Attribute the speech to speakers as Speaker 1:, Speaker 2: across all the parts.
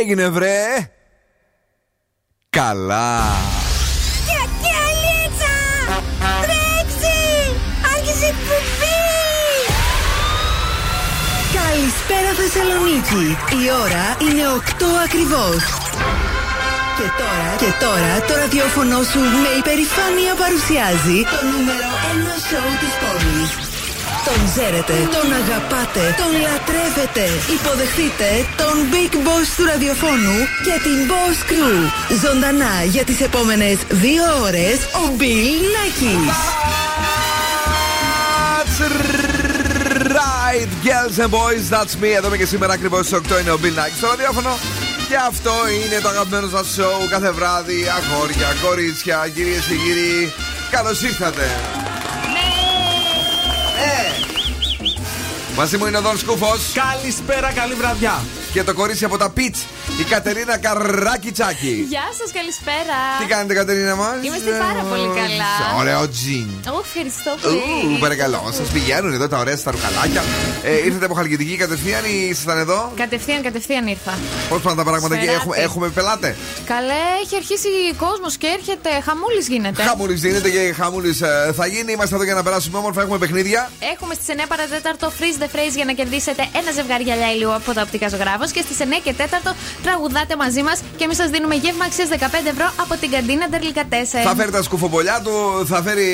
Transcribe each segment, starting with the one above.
Speaker 1: έγινε βρε; Καλά.
Speaker 2: Γιατί αλίτσα Τρέξει! Άρχισε εκπομπή!
Speaker 3: Καλησπέρα Θεσσαλονίκη. Η ώρα είναι 8 ακριβώς και τώρα, και τώρα το ραδιόφωνο σου με υπερηφάνεια παρουσιάζει το νούμερο 1 σοου της πόλης. Τον ξέρετε, τον αγαπάτε, τον λατρεύετε. Υποδεχτείτε τον Big Boss του ραδιοφώνου και την Boss Crew. Ζωντανά για τις επόμενες δύο ώρες ο Bill Nackis.
Speaker 1: That's right, girls and boys, that's me. Εδώ είμαι και σήμερα ακριβώς στις 8 είναι ο Bill Nackis στο ραδιόφωνο. Και αυτό είναι το αγαπημένο σας σοου κάθε βράδυ. Αγόρια, κορίτσια, κυρίες και κύριοι. Καλώς ήρθατε. Μαζί μου είναι ο Δον Σκούφος.
Speaker 4: Καλησπέρα, καλή βραδιά.
Speaker 1: Και το κορίτσι από τα Πιτ, η Κατερίνα Καράκι Τσάκη.
Speaker 5: Γεια σας, καλησπέρα.
Speaker 1: Τι κάνετε, Κατερίνα μας;
Speaker 5: Είμαστε πάρα πολύ καλά.
Speaker 1: Ωραίο τζιν.
Speaker 5: Ω, ευχαριστώ πολύ.
Speaker 1: Ου, παρακαλώ. Σας πηγαίνουν εδώ τα ωραία στα ρουκαλάκια. Ε, ήρθατε από Χαλκιδική κατευθείαν ή ήσασταν εδώ;
Speaker 5: Κατευθείαν, κατευθείαν ήρθα.
Speaker 1: Πώς πάνε τα πράγματα εκεί, έχουμε, έχουμε πελάτε;
Speaker 5: Καλέ, έχει αρχίσει κόσμος και έρχεται. Χαμούλης γίνεται.
Speaker 1: Χαμούλης γίνεται και χαμούλης ε, θα γίνει. Είμαστε εδώ για να περάσουμε όμορφα. Έχουμε παιχνίδια.
Speaker 5: Έχουμε στις 9 παρατέταρτο freeze the phrase για να κερδίσετε ένα ζευγάρι γυαλιά ηλίου από τα οπτικά ζωγράφος και στις 9 και 4 τραγουδάτε μαζί μας και εμείς σας δίνουμε γεύμα αξίας 15 ευρώ από την καντίνα Ντερλικα 4.
Speaker 1: Θα φέρει τα σκουφομπολιά του, θα φέρει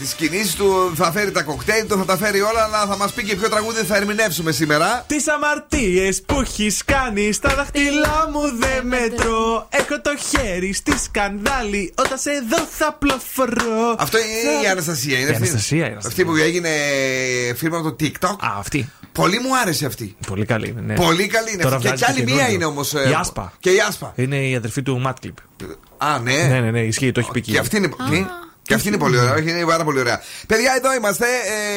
Speaker 1: τις κινήσεις του, θα φέρει τα κοκτέιλ του, θα τα φέρει όλα, αλλά θα μας πει και ποιο τραγούδι θα ερμηνεύσουμε σήμερα.
Speaker 4: Τι αμαρτίες που έχεις κάνει στα δάχτυλά μου δεν μετρώ. Έχω το χέρι στη σκανδάλη όταν σε δω θα πλοφορώ.
Speaker 1: Αυτό είναι η Αναστασία. Είναι
Speaker 4: Η
Speaker 1: αυτή.
Speaker 4: Αναστασία, η Αναστασία.
Speaker 1: Αυτή που έγινε φίλμα από το TikTok.
Speaker 4: Α, αυτή.
Speaker 1: Πολύ μου άρεσε αυτή.
Speaker 4: Πολύ καλή είναι. Ναι.
Speaker 1: Πολύ καλή είναι.
Speaker 4: Τώρα
Speaker 1: αυτή. Και,
Speaker 4: βγάζει
Speaker 1: κι άλλη
Speaker 4: καινούριο.
Speaker 1: μία είναι όμως.
Speaker 4: Η Άσπα.
Speaker 1: Και η Άσπα.
Speaker 4: Είναι η αδερφή του Μάτκλιπ.
Speaker 1: Α, ναι.
Speaker 4: Ναι, ναι, ναι, ισχύει, το έχει πει
Speaker 1: Και αυτή είναι. τι; Και αυτή είναι πολύ ωραία, όχι, είναι πάρα πολύ ωραία. Παιδιά, εδώ είμαστε.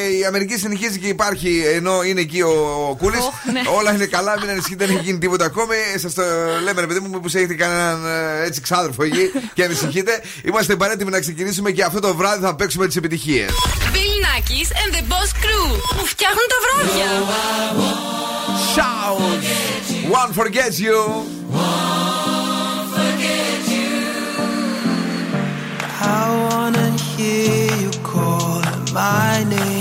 Speaker 1: Ε, η Αμερική συνεχίζει και υπάρχει, ενώ είναι εκεί ο, ο Κούλη.
Speaker 5: ναι.
Speaker 1: Όλα είναι καλά, μην ανησυχείτε, δεν έχει γίνει τίποτα ακόμη. Σας το λέμε, ρε παιδί μου, μήπω έχετε κανέναν ε, έτσι ξάδερφο εκεί και ανησυχείτε. Είμαστε παρέτοιμοι να ξεκινήσουμε και αυτό το βράδυ θα παίξουμε τις επιτυχίες.
Speaker 6: Bill Nackis and the Boss Crew που φτιάχνουν τα βράδια.
Speaker 1: Shout! One forgets you.
Speaker 7: I wanna hear you call my name.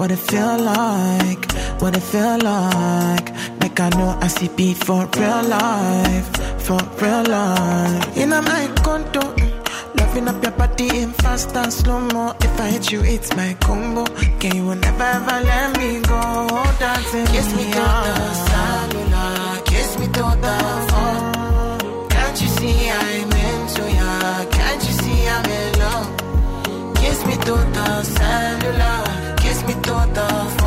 Speaker 7: What it feel like, what it feel like. Make I know I see beat for real life, for real life. In a my condo, mm, loving up your body in fast and slow mo. If I hit you, it's my combo. Can you will never ever let me go? Dancing, kiss me to the cellular, kiss me to the phone. Can't you see I'm into ya? Can't you see I'm in love? Kiss me to the cellular, kiss me to the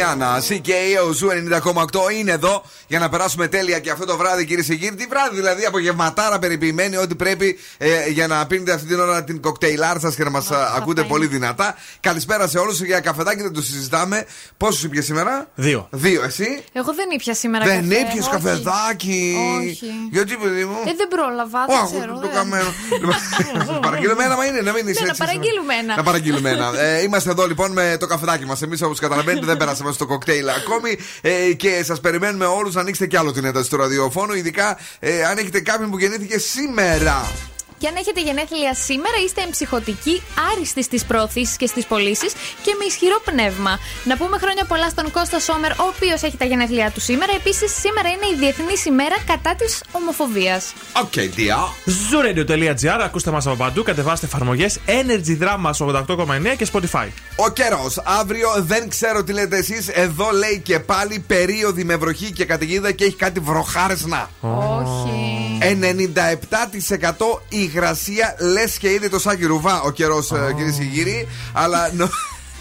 Speaker 1: Εμιλίανα, CKO Zoo 90,8 είναι εδώ για να περάσουμε τέλεια και αυτό το βράδυ, κύριε και κύριοι. Τι βράδυ, δηλαδή, απογευματάρα περιποιημένη, ό,τι πρέπει ε, για να πίνετε αυτή την ώρα την κοκτεϊλάρα σας και να μας ακούτε
Speaker 5: είναι.
Speaker 1: πολύ δυνατά. Καλησπέρα σε όλους για καφεδάκι, δεν το συζητάμε. Πόσους ήπια σήμερα,
Speaker 4: Δύο.
Speaker 1: Δύο, εσύ;
Speaker 5: Εγώ δεν ήπια σήμερα
Speaker 1: Δεν
Speaker 5: καφέ.
Speaker 1: ήπιες
Speaker 5: Όχι.
Speaker 1: καφεδάκι;
Speaker 5: Όχι.
Speaker 1: Γιατί, παιδί μου;
Speaker 5: Ε, δεν πρόλαβα,
Speaker 1: Ω,
Speaker 5: δεν
Speaker 1: αχ,
Speaker 5: ξέρω.
Speaker 1: το
Speaker 5: δεν-
Speaker 1: καμένο. Λοιπόν, Παραγγείλουμε ένα, μα είναι να μην είσαι
Speaker 5: Ναι, να
Speaker 1: έτσι.
Speaker 5: παραγγείλουμε ένα.
Speaker 1: Να παραγγείλουμε ένα. Ε, Είμαστε εδώ λοιπόν με το καφεδάκι μας. Εμείς όπως καταλαβαίνετε δεν περάσαμε στο κοκτέιλ ακόμη ε, και σας περιμένουμε όλους να ανοίξετε κι άλλο την ένταση του ραδιοφώνου. Ειδικά ε, αν έχετε κάποιον που γεννήθηκε σήμερα.
Speaker 5: Και αν έχετε γενέθλια σήμερα, είστε εμψυχωτικοί, άριστοι στις προωθήσεις και στις πωλήσεις και με ισχυρό πνεύμα. Να πούμε χρόνια πολλά στον Κώστα Σόμερ, ο οποίος έχει τα γενέθλιά του σήμερα. Επίσης, σήμερα είναι η Διεθνής ημέρα κατά της ομοφοβίας.
Speaker 1: Οκ, διά.
Speaker 4: Zooradio.gr, ακούστε μας από παντού, κατεβάστε εφαρμογές Energy Drama 88,9 και Spotify.
Speaker 1: Ο καιρός. Αύριο δεν ξέρω τι λέτε εσείς. Εδώ λέει και πάλι περίοδοι με βροχή και καταιγίδα και έχει κάτι βροχάρε να.
Speaker 5: Όχι.
Speaker 1: 97% υγρασία λες και είδε το Σάκη Ρουβά ο καιρός, oh. κυρίες και κύριοι. Αλλά.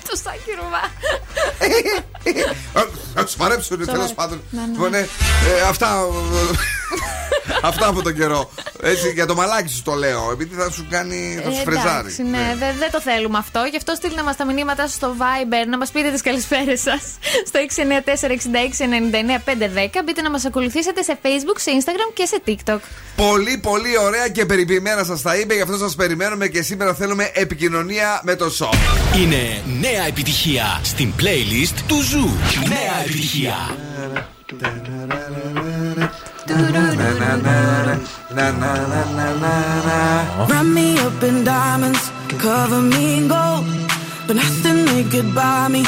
Speaker 1: Νο-
Speaker 5: Το Σάκη Ρουβά.
Speaker 1: Θα τους παρέψουν τέλος
Speaker 5: Σοβαρά.
Speaker 1: πάντων.
Speaker 5: Ναι, ναι.
Speaker 1: Λοιπόν, ε, ε, Αυτά. Αυτά από τον καιρό. Έτσι, για το μαλάκι σου το λέω. Επειδή θα σου κάνει. θα σου
Speaker 5: Ε,
Speaker 1: φριζάρει.
Speaker 5: εντάξει, ναι, δεν δεν το θέλουμε αυτό. Γι' αυτό στείλτε μας τα μηνύματα στο Viber να μας πείτε τις καλησπέρες σας στο 694-6699-510. Μπείτε να μας ακολουθήσετε σε Facebook, σε Instagram και σε TikTok.
Speaker 1: Πολύ, πολύ ωραία και περιποιημένα σας τα είπε. Γι' αυτό σας περιμένουμε και σήμερα θέλουμε επικοινωνία με το σόου.
Speaker 8: Είναι νέα επιτυχία στην playlist του Ζου. Νέα επιτυχία.
Speaker 2: Wrap me up in diamonds, cover me in gold. But nothing they could buy me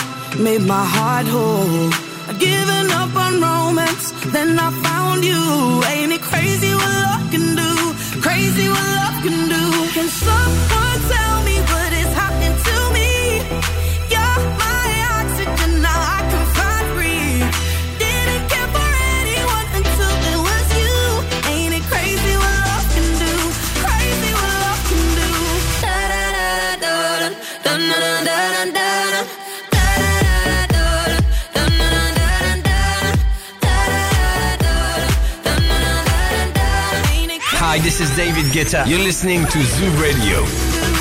Speaker 2: made my heart whole. I'd given up on romance, then I found you. Ain't it crazy what love can do? Crazy what love can do. Can someone tell
Speaker 8: David Guetta. You're listening to Zoo Radio.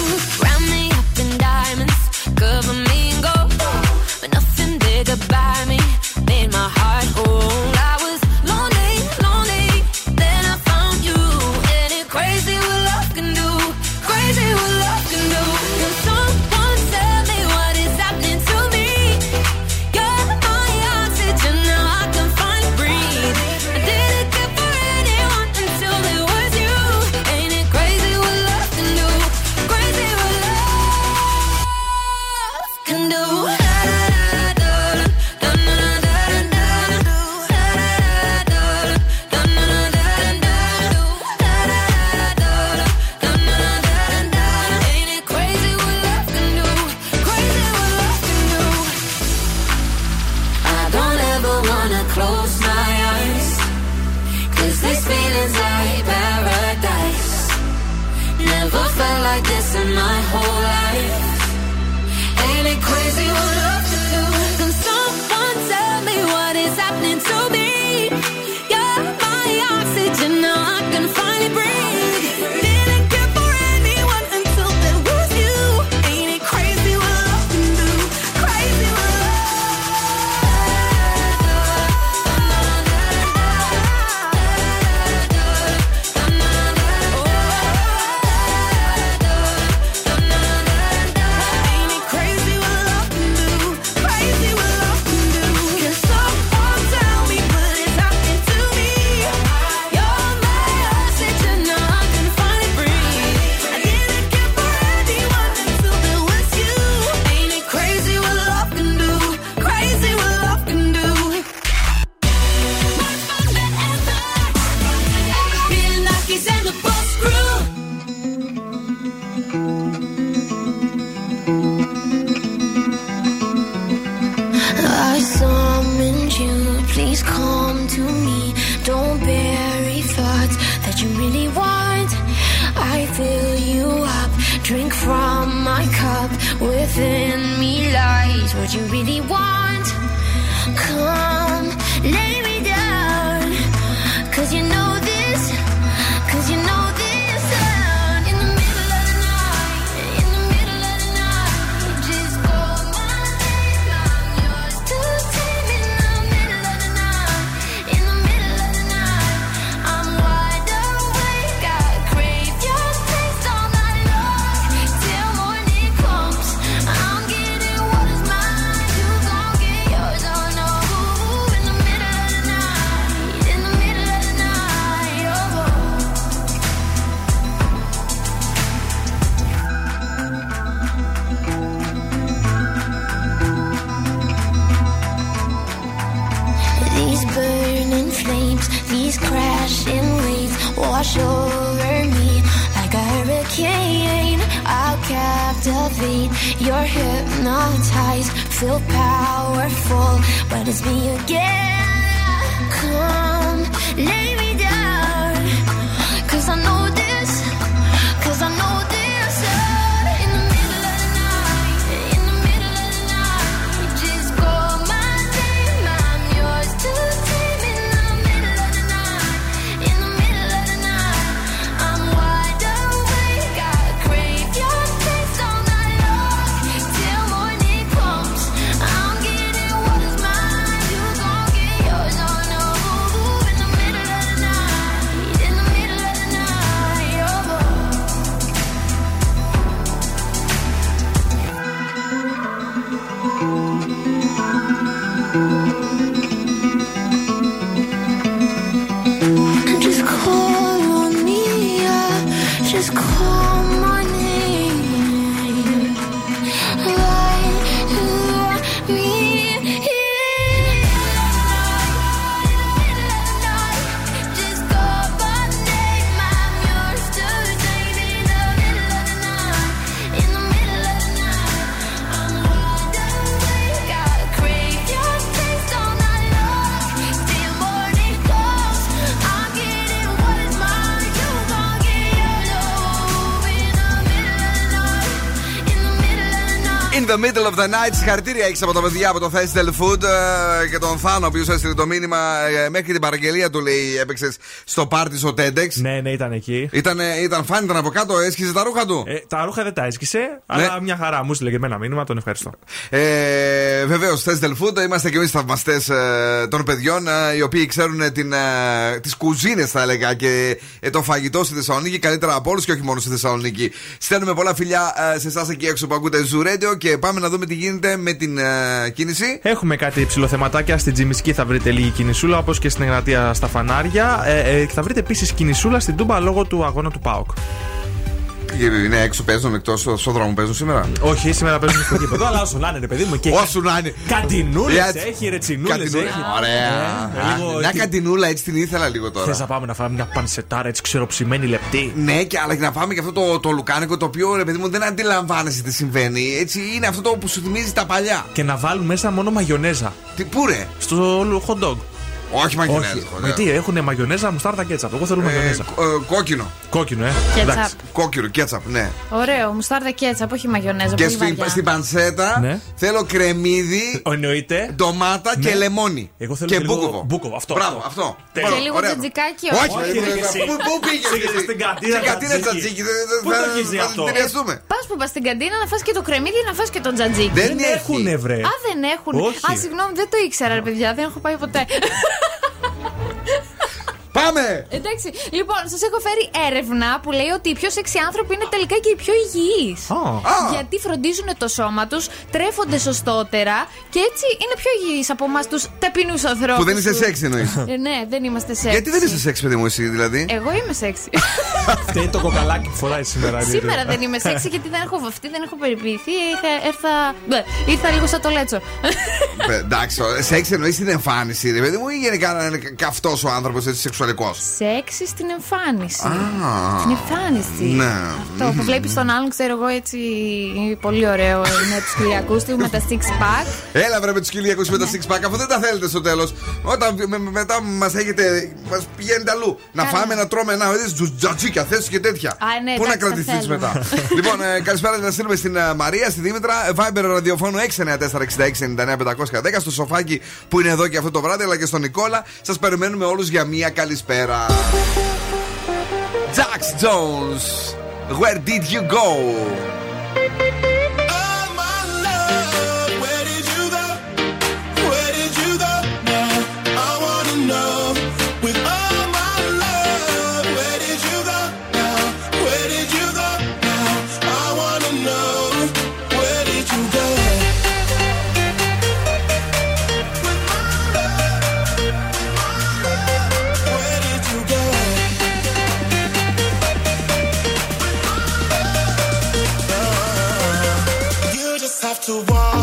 Speaker 6: You're hypnotized, feel powerful, but it's me again. Of the night.
Speaker 1: Συγχαρητήρια έχεις από τα παιδιά από το Festival Food ε, και τον Θάνο, ο οποίος έστειλε το μήνυμα ε, μέχρι την παραγγελία του, λέει, έπαιξες στο πάρτι στο TEDx.
Speaker 4: Ναι, ναι, ήταν εκεί.
Speaker 1: Ήταν, ήταν φάνη, ήταν από κάτω, έσχιζε τα ρούχα του.
Speaker 4: Ε, τα ρούχα δεν τα έσκησε,
Speaker 1: Ναι.
Speaker 4: αλλά μια χαρά μου στείλε και εμένα μήνυμα, τον ευχαριστώ.
Speaker 1: Ε, Βεβαίως, Festival Food, είμαστε και εμείς θαυμαστές ε, των παιδιών, ε, οι οποίοι ξέρουν ε, τις κουζίνες, θα έλεγα, και ε, το φαγητό στη Θεσσαλονίκη καλύτερα από όλους και όχι μόνο στη Θεσσαλονίκη. Στέλνουμε πολλά φιλιά ε, σε εσάς εκεί έξω που ακούτε Zoo Radio και πάμε να δούμε τι γίνεται με την ε, κίνηση.
Speaker 4: Έχουμε κάτι ψηλοθεματάκια. Στην Τζιμισκή θα βρείτε λίγη κινησούλα, όπως και στην Εγνατία στα φανάρια. Ε, ε, θα βρείτε επίσης κινησούλα στην Τούμπα λόγω του αγώνα του ΠΑΟΚ.
Speaker 1: Είναι έξω παίζουν, εκτός στον δρόμο παίζουν σήμερα;
Speaker 4: Όχι, σήμερα παίζουμε στο γήπεδο, αλλά όσο να είναι, ρε παιδί μου. Και
Speaker 1: Όσο να είναι.
Speaker 4: Καντινούλε
Speaker 1: Έτσι.
Speaker 4: έχει, ρετσινούλε
Speaker 1: Καντινούλες.
Speaker 4: έχει.
Speaker 1: Ωραία.
Speaker 4: Ε,
Speaker 1: Α,
Speaker 4: λίγο
Speaker 1: Μια
Speaker 4: τι-
Speaker 1: καντινούλα έτσι την ήθελα λίγο
Speaker 4: Θες
Speaker 1: τώρα.
Speaker 4: να πάμε να φάμε μια πανσετάρα έτσι ξεροψημένη λεπτή;
Speaker 1: Ναι, και αλλά και να πάμε και αυτό το, το λουκάνικο το οποίο ρε παιδί μου δεν αντιλαμβάνεσαι τι συμβαίνει. Έτσι είναι αυτό το που σου θυμίζει τα παλιά.
Speaker 4: Και να βάλουν μέσα μόνο μαγιονέζα.
Speaker 1: Τι πού ρε,
Speaker 4: Στο hot dog.
Speaker 1: Όχι μαγιονέζα.
Speaker 4: Όχι.
Speaker 1: ωραία.
Speaker 4: Γιατί έχουν μαγιονέζα, μουστάρδα κέτσαπ. Εγώ θέλω
Speaker 1: Ε,
Speaker 4: μαγιονέζα.
Speaker 1: κο- ε, κόκκινο.
Speaker 4: Κόκκινο, ε.
Speaker 5: Κέτσαπ.
Speaker 4: Εντάξει.
Speaker 1: Κόκκινο, κέτσαπ, ναι.
Speaker 5: Ωραίο, μουστάρδα κέτσαπ, όχι μαγιονέζα.
Speaker 1: Και
Speaker 5: πολύ
Speaker 1: στην,
Speaker 5: βαριά.
Speaker 1: στην πανσέτα
Speaker 4: Ναι.
Speaker 1: θέλω κρεμμύδι,
Speaker 4: Εννοείται.
Speaker 1: ντομάτα
Speaker 4: Ναι.
Speaker 1: και λεμόνι.
Speaker 4: Εγώ θέλω
Speaker 1: και
Speaker 4: και λίγο
Speaker 1: μπούκοβο.
Speaker 4: μπούκοβο, αυτό,
Speaker 1: Μπράβο,
Speaker 4: αυτό.
Speaker 1: αυτό.
Speaker 4: Τέλεια.
Speaker 1: Μπράβο,
Speaker 5: Και λίγο
Speaker 1: ωραία.
Speaker 5: τζατζικάκι,
Speaker 1: Όχι,
Speaker 5: όχι.
Speaker 1: ρε,
Speaker 4: ρε,
Speaker 1: ρε,
Speaker 4: εσύ.
Speaker 1: πού, πού πήγες
Speaker 4: Πήγες
Speaker 1: εσύ;
Speaker 4: στην καντίνα
Speaker 1: Στην καντίνα
Speaker 4: τζατζίκι.
Speaker 1: τζατζίκι.
Speaker 4: Πού το έχεις δει αυτό;
Speaker 1: Συνδυαστούμε.
Speaker 5: Πας που πας στην καντίνα να φας και το κρεμμύδι να φας και το τζατζίκι.
Speaker 1: Δεν
Speaker 4: Δεν
Speaker 1: έχει.
Speaker 4: έχουνε, βρε.
Speaker 5: Α, δεν έχουν.
Speaker 4: Όχι.
Speaker 5: Α, συγγνώμη, δεν το ήξερα, ρε παιδιά, δεν έχω πάει ποτέ. Ha ha ha!
Speaker 1: Πάμε!
Speaker 5: Εντάξει, λοιπόν, σας έχω φέρει έρευνα που λέει ότι οι πιο σεξι άνθρωποι είναι τελικά και οι πιο υγιείς.
Speaker 4: Α.
Speaker 1: Α.
Speaker 5: Γιατί φροντίζουν το σώμα τους, τρέφονται σωστότερα και έτσι είναι πιο υγιείς από εμάς τους ταπεινούς ανθρώπους.
Speaker 1: Που δεν είσαι σεξ εννοείς.
Speaker 5: Ε, ναι, δεν είμαστε σεξ.
Speaker 1: Γιατί δεν είσαι σεξ, παιδί μου, εσύ δηλαδή;
Speaker 5: Εγώ είμαι σεξι.
Speaker 4: Φταίει το κοκαλάκι που φοράει σήμερα.
Speaker 5: Σήμερα δεν είμαι σεξι γιατί δεν έχω βαφτεί, δεν έχω περιποιηθεί. Είχα, έρθα, ναι, ήρθα λίγο σαν το λέτσο.
Speaker 1: Ε, Εντάξει, ο- σεξ εννοείς την εμφάνιση, ρε παιδί μου, ή γενικά να είναι καυτός ο άνθρωπος, έτσι σεξουαλικό.
Speaker 5: Σεξι στην εμφάνιση.
Speaker 1: Α.
Speaker 5: Στην εμφάνιση.
Speaker 1: Ναι.
Speaker 5: Αυτό που βλέπεις τον άλλον, ξέρω εγώ έτσι. Πολύ ωραίο με τους Κυριακούς του, με τα six pack.
Speaker 1: Έλα βρε με τους χιλιακού με τα six pack, αφού δεν τα θέλετε στο τέλος. Όταν με- με- μετά μας έχετε. Μας πηγαίνετε αλλού. Να
Speaker 5: Καλά.
Speaker 1: φάμε, να τρώμε, να δεις τζατζίκια, θέσεις και τέτοια.
Speaker 5: Α, ναι,
Speaker 1: Πού να
Speaker 5: εντάξει, τα
Speaker 1: κρατηθείς
Speaker 5: θέλουμε.
Speaker 1: μετά. λοιπόν, ε, καλησπέρα να στείλουμε στην ε, Μαρία, στη Δήμητρα. ε, Viber ραδιοφώνου 694-6699-510 στο σοφάκι που είναι εδώ και αυτό το βράδυ, αλλά και στον Νικόλα. Σας περιμένουμε όλους για μία καλησπέρα. Jax Jones, where did you go?
Speaker 9: To walk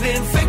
Speaker 6: been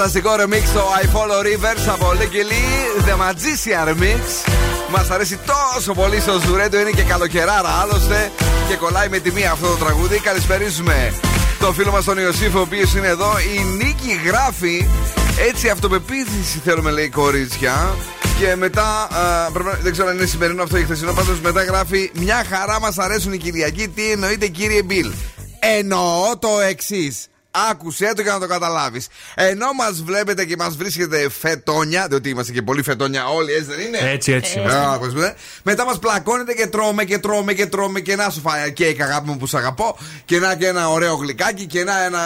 Speaker 1: Φανταστικό remix το I Follow Rivers από Licky Lee, The Magician Remix. Μας αρέσει τόσο πολύ στο Ζουρέντο, είναι και καλοκαιράρα άλλωστε και κολλάει με τη μία αυτό το τραγούδι. Καλησπερίζουμε το φίλο μας τον Ιωσήφ, ο οποίος είναι εδώ. Η Νίκη γράφει έτσι αυτοπεποίθηση θέλουμε λέει κορίτσια. Και μετά, α, πρέπει, να- δεν ξέρω αν είναι σημερινό αυτό ή χθεσινό, πάντως μετά γράφει Μια χαρά μας αρέσουν οι Κυριακοί. Τι εννοείται, κύριε Μπιλ. Εννοώ το εξής. Άκουσέ το για να το καταλάβεις. Ενώ μας βλέπετε και μας βρίσκετε φετόνια, διότι είμαστε και πολύ φετόνια όλοι, έτσι δεν είναι;
Speaker 4: Έτσι, έτσι.
Speaker 1: Ε, α, πώς λέτε. Μετά μας πλακώνετε και τρώμε και τρώμε και τρώμε και να σου φάει κέικ αγάπη μου που σ' αγαπώ. Και να και ένα ωραίο γλυκάκι και να ένα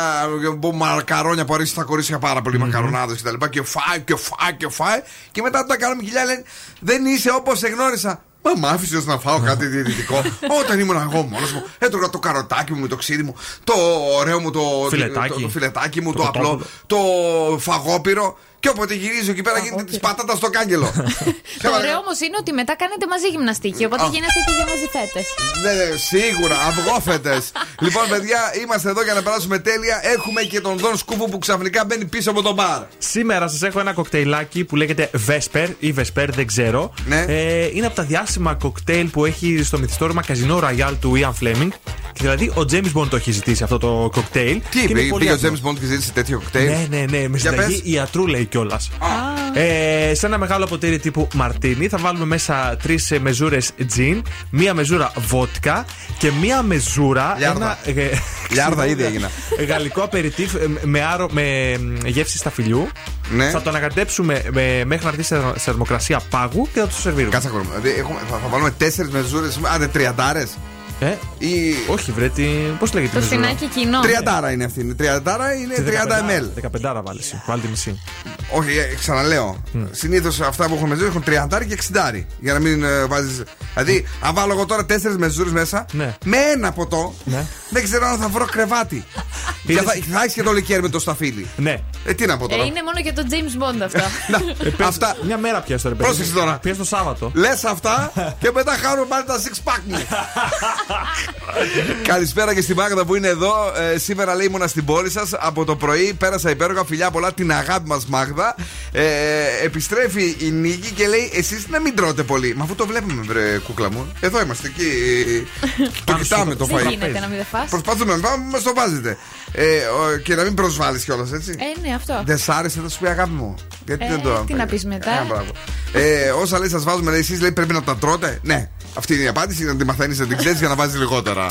Speaker 1: που μακαρόνια που αρέσει στα κορίτσια πάρα πολύ, μακαρονάδες κτλ. Και, και φάει και φάει και φάει. Και μετά τα κάνουμε χιλιά λένε Δεν είσαι όπως σε γνώρισα. Μα μ' άφησες να φάω κάτι διαιτητικό. Όταν ήμουν εγώ μόνος μου, έτρωγα το καροτάκι μου με το ξύδι μου, το ωραίο μου το
Speaker 4: Φιλετάκι.
Speaker 1: το, το φιλετάκι μου, το,
Speaker 4: Το
Speaker 1: απλό,
Speaker 4: κοτόπουλο.
Speaker 1: το φαγόπυρο. Και όποτε γυρίζω εκεί πέρα γίνεται της πατάτας στο κάγκελο.
Speaker 5: Το ωραίο όμως είναι ότι μετά κάνετε μαζί γυμναστική, οπότε
Speaker 1: Α.
Speaker 5: γίνεστε και για μαζιφέτες.
Speaker 1: Ναι, ναι, σίγουρα, αυγόφετες. λοιπόν, παιδιά, είμαστε εδώ για να περάσουμε τέλεια. Έχουμε και τον Δον Σκούφο που ξαφνικά μπαίνει πίσω από τον μπαρ.
Speaker 4: Σήμερα σας έχω ένα κοκτέιλάκι που λέγεται Vesper ή Vesper, δεν ξέρω.
Speaker 1: Ναι.
Speaker 4: Ε, είναι από τα διάσημα κοκτέιλ που έχει στο μυθιστόρημα Casino Royale του Ian Fleming. Και δηλαδή ο James Bond το έχει ζητήσει αυτό το κοκτέιλ.
Speaker 1: Τι,
Speaker 4: Και είναι
Speaker 1: πήγε,
Speaker 4: πολύ
Speaker 1: πήγε ο
Speaker 4: απλό.
Speaker 1: James Bond και ζήτησε τέτοιο κοκτέιλ;
Speaker 4: Ναι, ναι, ναι. Με
Speaker 1: Για
Speaker 4: συνταγή
Speaker 1: πες.
Speaker 4: ιατρού λέει κιόλας. Ε, σε ένα μεγάλο ποτήρι τύπου μαρτίνι θα βάλουμε μέσα τρεις μεζούρες τζιν, μία μεζούρα βότκα και μία μεζούρα.
Speaker 1: Λιάρδα.
Speaker 4: Ένα, ε,
Speaker 1: Λιάρδα ήδη έγινα.
Speaker 4: Γαλλικό απεριτίφ ε, με, άρο, με ε, γεύση σταφυλιού.
Speaker 1: Ναι.
Speaker 4: Θα το ανακατέψουμε με, μέχρι να έρθει σε σε θερμοκρασία πάγου και θα το σερβίρουμε.
Speaker 1: Κάτσε ακόμα. Δηλαδή, έχουμε, θα, θα βάλουμε τέσσερις μεζούρες. Άντε, τριαντάρες.
Speaker 4: Ε,
Speaker 1: Ή.
Speaker 4: όχι, βρε, τι, πώς λέγεται.
Speaker 5: Το
Speaker 4: η μεζούρα;
Speaker 5: σφινάκι κοινό.
Speaker 1: Τριαντάρα είναι αυτή. Η Τριαντάρα είναι
Speaker 4: Τη
Speaker 1: 30 ml.
Speaker 4: 15 βάλεις. Βάλει τη μισή.
Speaker 1: Όχι, ε, ξαναλέω. Συνήθως αυτά που έχουν μεζούρες έχουν 30 και 60. Για να μην ε, βάζει. Δηλαδή, αν βάλω εγώ τώρα τέσσερις μεζούρες μέσα,
Speaker 4: Ναι.
Speaker 1: με ένα ποτό,
Speaker 4: Ναι.
Speaker 1: δεν ξέρω αν θα βρω κρεβάτι. Και
Speaker 4: Είδες-
Speaker 1: θα, θα έχεις και το λικέρ με το σταφύλι.
Speaker 4: Ναι.
Speaker 1: Ε, τι να πω
Speaker 5: Ε,
Speaker 1: τώρα.
Speaker 5: είναι μόνο για τον James Bond αυτό.
Speaker 1: Να,
Speaker 4: Ε, πες,
Speaker 1: αυτά.
Speaker 4: Μια μέρα πιάσω τώρα. παιδί.
Speaker 1: Πρόσεξε τώρα.
Speaker 4: Πιάσω το Σάββατο.
Speaker 1: Λες αυτά και μετά χάνουμε πάλι τα six pack μου. Καλησπέρα και στη Μάγδα που είναι εδώ. Ε, σήμερα λέει ήμουνα στην πόλη σας. Από το πρωί πέρασα υπέροχα φιλιά πολλά την αγάπη μας Μάγδα. Ε, επιστρέφει η Νίκη και λέει: Εσείς να μην τρώτε πολύ. Μα αφού το βλέπουμε, βρε κούκλα μου. Εδώ είμαστε εκεί. το κοιτάμε το
Speaker 5: Δεν
Speaker 1: φαΐ.
Speaker 5: γίνεται να μην δε φας.
Speaker 1: Προσπαθούμε να πάμε, μας το βάζετε. Ε, ο- και να μην προσβάλλεις κιόλας, έτσι.
Speaker 5: Ε, ναι, αυτό.
Speaker 1: Δεν σ' άρεσε, θα σου πει αγάπη μου. Γιατί
Speaker 5: Ε,
Speaker 1: δεν το.
Speaker 5: τι να πεις μετά.
Speaker 1: Ε, μπράβο. Ε, όσα λέει, σας βάζουμε, λέει, εσείς λέει πρέπει να τα τρώτε. Ναι. Αυτή είναι η απάντηση, να τη μαθαίνει, να την ξέρει για να βάζει λιγότερα.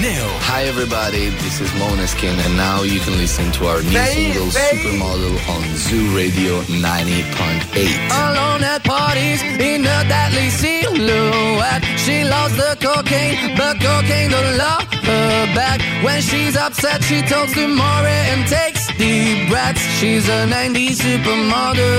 Speaker 10: Νέο.
Speaker 11: Hi everybody, this is Moneskin and now you can listen to our new
Speaker 1: Hey,
Speaker 11: single
Speaker 1: hey.
Speaker 11: Supermodel on Zoo Radio 90.8.
Speaker 12: Alone at parties in a deadly silhouette. She loves the cocaine, but cocaine don't love her back. When she's upset, she talks to Maury and takes deep breaths. She's a 90s supermodel.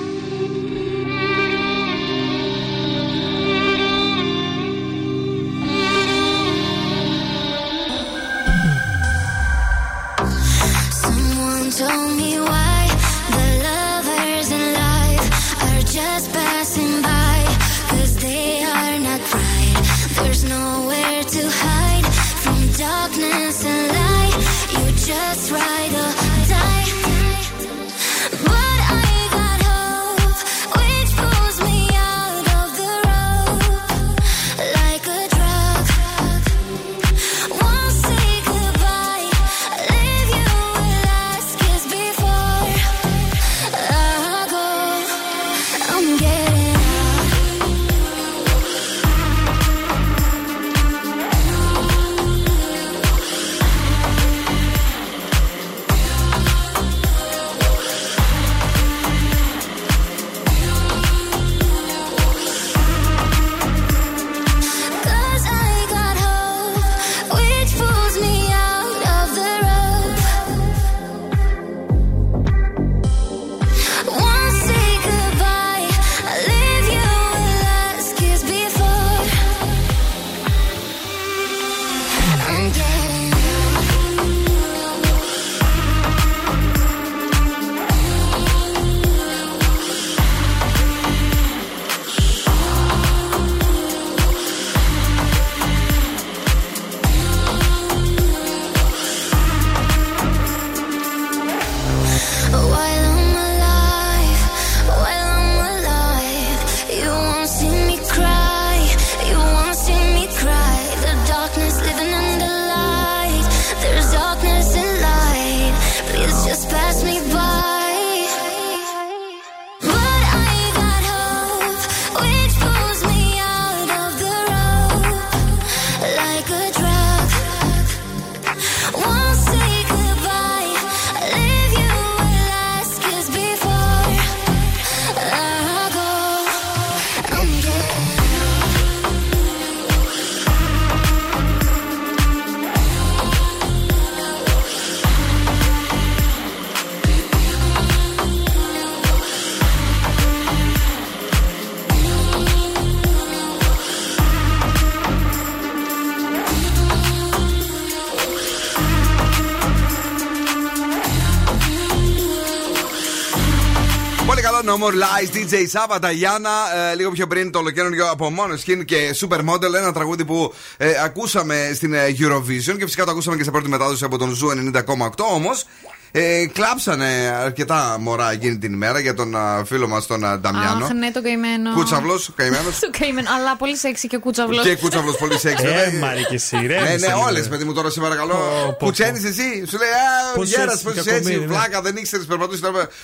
Speaker 1: More Lies, DJ Sava, Iana. Ε, λίγο πιο πριν το ολοκαίνουριο από Måneskin και Supermodel. Ένα τραγούδι που ε, ακούσαμε στην ε, Eurovision και φυσικά το ακούσαμε και σε πρώτη μετάδοση από τον Zoo 90,8. Όμως ε, κλάψανε αρκετά μωρά εκείνη την ημέρα για τον α, φίλο μας τον α, Νταμιάνο.
Speaker 5: Αχ, ναι, το καημένο.
Speaker 1: Κούτσαυλος, καημένος.
Speaker 5: Το καημένο, αλλά πολύ σεξι και κούτσαυλος.
Speaker 1: Και κούτσαυλος πολύ σεξ.
Speaker 4: Ε, Μαρή και εσύ, ρε.
Speaker 1: Ναι,
Speaker 4: μισή
Speaker 1: ναι,
Speaker 4: λίγο.
Speaker 1: όλες, παιδί μου, τώρα σε παρακαλώ.
Speaker 4: πω, πω.
Speaker 1: Κουτσαίνεις εσύ. Σου λέει, Α,
Speaker 4: Πώς
Speaker 1: γέρας,
Speaker 4: έτσι,
Speaker 1: πώς είσαι
Speaker 4: κακομοίρη,
Speaker 1: έτσι.
Speaker 4: ναι.
Speaker 1: Βλάκα, δεν ήξερες, περπατούσε.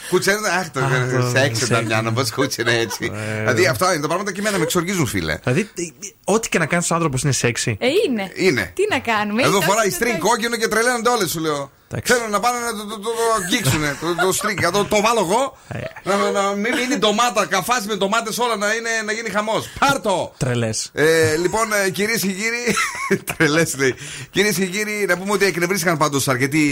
Speaker 1: Κουτσένεις, αχ, το
Speaker 4: Αχ, το
Speaker 1: σεξ,
Speaker 4: σεξ.
Speaker 1: Νταμιάνο, πώς κούτσενε έτσι.
Speaker 4: Ε,
Speaker 1: Δηλαδή, αυτά είναι τα πράγματα και εμένα με εξοργίζουν, φίλε.
Speaker 4: Δηλαδή, ό,τι και να κάνεις ο άνθρωπος είναι σεξι.
Speaker 5: Ε, είναι.
Speaker 1: Είναι.
Speaker 5: Τι να κάνουμε.
Speaker 1: Εδώ
Speaker 5: είναι
Speaker 1: φοράει
Speaker 5: τόσο
Speaker 1: string
Speaker 5: τέτοιο.
Speaker 1: κόκκινο και τρελαίνονται όλες, σου λέω.
Speaker 4: Εντάξει.
Speaker 1: Θέλουν να πάνε να το, το, το, το αγγίξουνε. το, το string. Να το, το βάλω εγώ.
Speaker 4: Ε.
Speaker 1: να, να μην μείνει ντομάτα, καφάσι με ντομάτες όλα να, είναι, να γίνει χαμός. Πάρτο!
Speaker 4: Τρελές.
Speaker 1: Ε, λοιπόν, κυρίες και κύριοι. Τρελές λέει. Κυρίες και κύριοι, να πούμε ότι εκνευρίστηκαν πάντως αρκετοί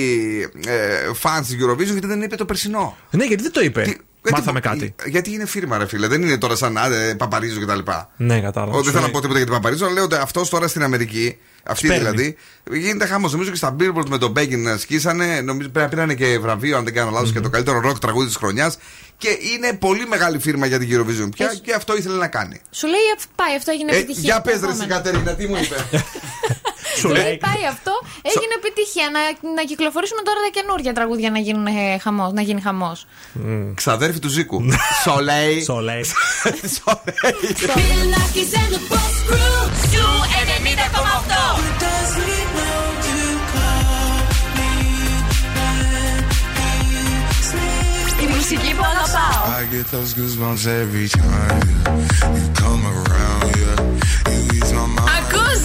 Speaker 1: ε, fans της Eurovision γιατί δεν είπε το περσινό.
Speaker 4: Ναι, γιατί δεν το είπε.
Speaker 1: Τι-
Speaker 4: Μάθαμε
Speaker 1: γιατί-
Speaker 4: κάτι.
Speaker 1: Γιατί είναι φίρμα, ρε φίλε. Δεν είναι τώρα σαν ε, Παπαρίζο κτλ.
Speaker 4: Ναι, κατάλαβα.
Speaker 1: Όχι, δεν
Speaker 4: Σου
Speaker 1: θέλω να
Speaker 4: λέει.
Speaker 1: πω τίποτα για την Παπαρίζο, αλλά λέω ότι αυτός τώρα στην Αμερική, αυτή
Speaker 4: Σπέρνει.
Speaker 1: δηλαδή, γίνεται χαμός. Νομίζω και στα Billboard με τον Μπέγκιν σκίσανε. Νομίζω πρέπει να πήρανε και βραβείο, αν δεν κάνω λάθος, και το καλύτερο ροκ τραγούδι της χρονιάς. Και είναι πολύ μεγάλη φίρμα για την Eurovision πια
Speaker 5: Έχει-
Speaker 1: και αυτό ήθελε να κάνει.
Speaker 5: Σου λέει πάει, αυτό έγινε
Speaker 1: Ε,
Speaker 5: επιτυχία.
Speaker 1: για πες, ρε,
Speaker 5: Επόμενο.
Speaker 1: εσύ, Κατερίνα, τι μου είπε;
Speaker 4: Σου
Speaker 5: Λέει
Speaker 4: λέει.
Speaker 5: πάει αυτό, έγινε επιτυχία. Να, να κυκλοφορήσουμε τώρα τα καινούργια τραγούδια να, γίνουν, ε, χαμός, να γίνει χαμός.
Speaker 1: Ξαδέρφη του Ζήκου. Σολέι
Speaker 10: μουσική που αγαπάω. I
Speaker 13: get those goosebumps every time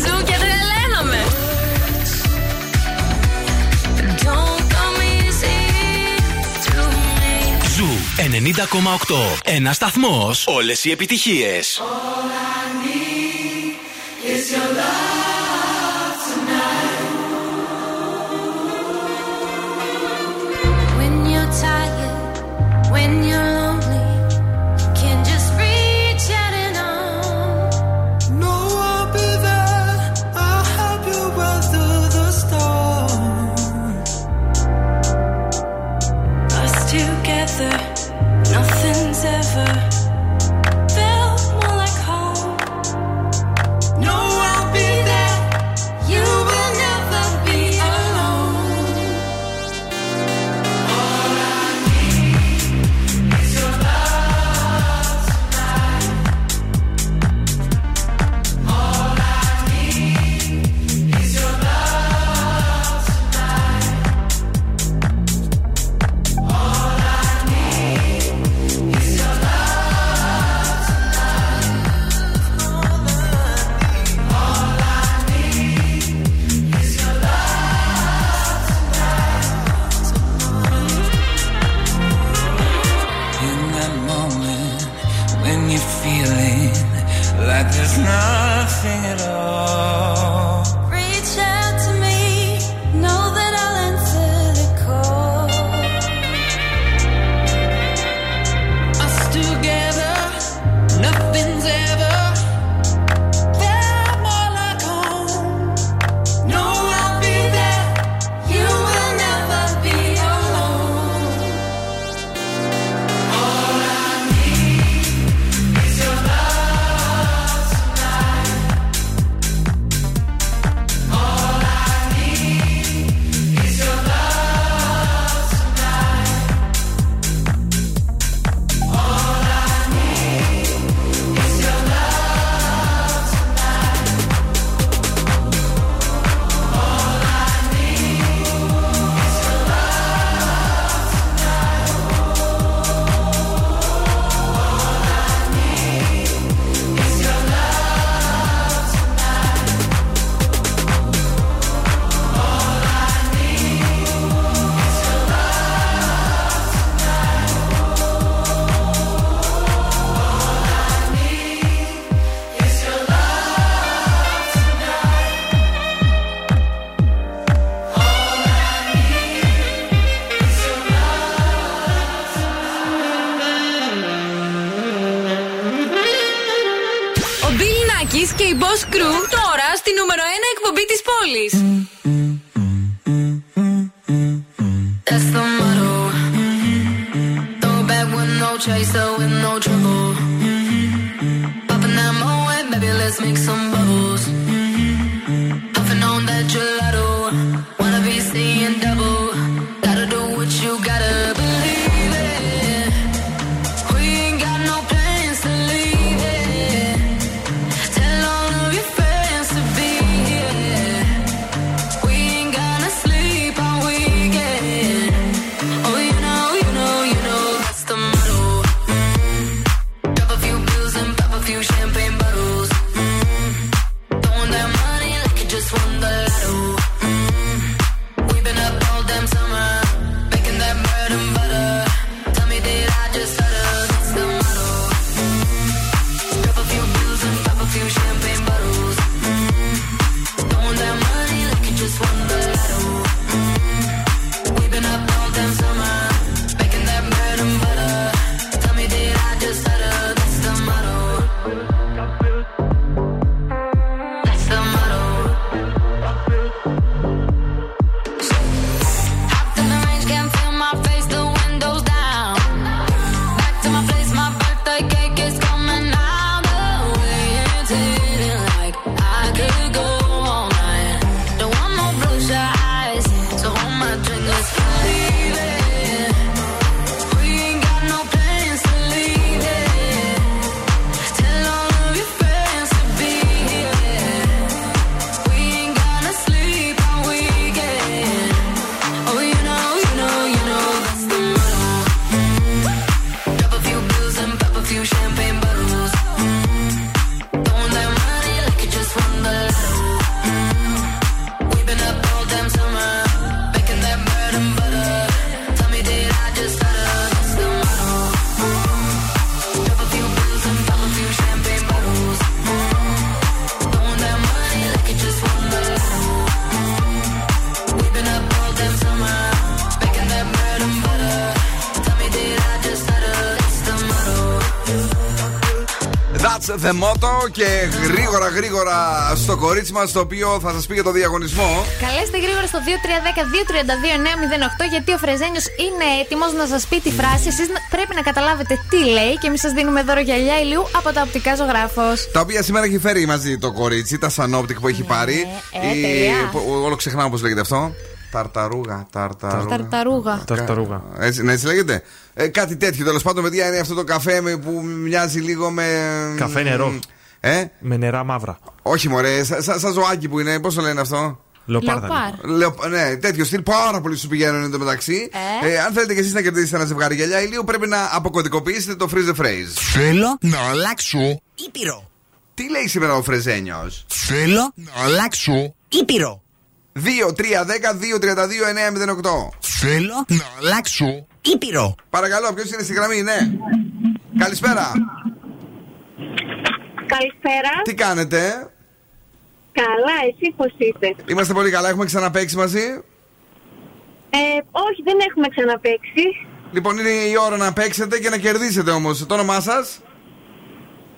Speaker 10: ζου και τρελαίνομαι. Don't come easy.
Speaker 8: Ζου 90,8. Ένας σταθμός όλες οι
Speaker 6: επιτυχίες. Esse andar. seeing double Motto
Speaker 1: και γρήγορα γρήγορα στο κορίτσι μας το οποίο θα σας πει για το διαγωνισμό.
Speaker 5: Καλέστε γρήγορα στο 2310-232-908 γιατί ο Φρεζένιος είναι έτοιμος να σας πει τη φράση. Εσείς πρέπει να καταλάβετε τι λέει και εμείς σας δίνουμε δώρο γυαλιά ηλίου από τα οπτικά ζωγράφος.
Speaker 1: Τα οποία σήμερα έχει φέρει μαζί το κορίτσι, τα Sanoptic που έχει πάρει.
Speaker 5: ε, τελεία.
Speaker 1: που- Όλο ξεχνάω πώς λέγεται αυτό. Ταρταρούγα. Ταρταρούγα.
Speaker 5: Ταρταρούγα.
Speaker 4: Ταρταρούγα.
Speaker 1: Έτσι, ναι, έτσι λέγεται. Ε, κάτι τέτοιο τέλος πάντων, παιδιά, είναι αυτό το καφέ με- που μοιάζει λίγο με.
Speaker 4: Καφέ νερό.
Speaker 1: Ε;
Speaker 4: Με νερά μαύρα.
Speaker 1: Όχι, μωρέ, σαν σα, σαν ζωάκι που είναι, πώς το λένε αυτό;
Speaker 4: Λεοπάρδα.
Speaker 5: Λεοπάρ.
Speaker 1: Λεω- ναι, τέτοιο στυλ πάρα πολύ σου πηγαίνουν εν τω μεταξύ.
Speaker 5: Ε;
Speaker 1: Ε, αν θέλετε και εσείς να κερδίσετε ένα ζευγάρι γυαλιά ηλίου, πρέπει να αποκωδικοποιήσετε το freeze the phrase.
Speaker 14: Θέλω να αλλάξω Ήπειρο.
Speaker 1: Τι λέει σήμερα ο Φρεζένιος;
Speaker 14: Θέλω να αλλάξω Ήπειρο.
Speaker 1: 2, 3, 10, 2, 32, 9, 08.
Speaker 14: Θέλω να αλλάξω Ήπειρο.
Speaker 1: Παρακαλώ, ποιος είναι στη γραμμή, ναι. Καλησπέρα.
Speaker 15: Καλησπέρα.
Speaker 1: Τι κάνετε,
Speaker 15: Καλά, εσύ πώς είστε.
Speaker 1: Είμαστε πολύ καλά, έχουμε ξαναπέξει μαζί;
Speaker 15: Ε, όχι, δεν έχουμε ξαναπέξει.
Speaker 1: Λοιπόν, είναι η ώρα να παίξετε και να κερδίσετε όμως. Το όνομά σας;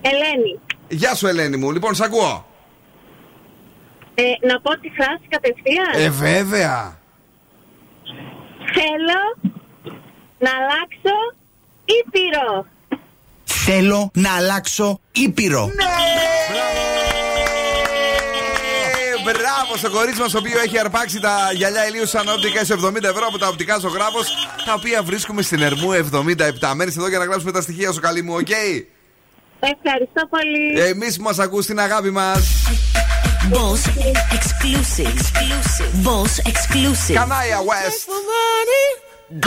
Speaker 15: Ελένη,
Speaker 1: Γεια σου, Ελένη μου. Λοιπόν, σ' ακούω.
Speaker 15: Ε, να πω τη φράση κατευθείαν.
Speaker 1: Ε, βέβαια.
Speaker 15: Θέλω να αλλάξω ήπειρο.
Speaker 14: Θέλω να αλλάξω Ήπειρο.
Speaker 1: Ε, Μπράβο στο κορίτσι μας, το οποίο έχει αρπάξει τα γυαλιά ηλίου σαν όπτικα σε 70 ευρώ από τα οπτικά ζωγράφος, τα οποία βρίσκουμε στην Ερμού 77. Μένεις εδώ για να γράψουμε τα στοιχεία σου, καλή μου, οκ;
Speaker 15: Ευχαριστώ πολύ.
Speaker 1: Εμείς που μας ακούς την αγάπη μας.
Speaker 3: Boss exclusive. exclusive. Boss exclusive.
Speaker 1: Κανάια West.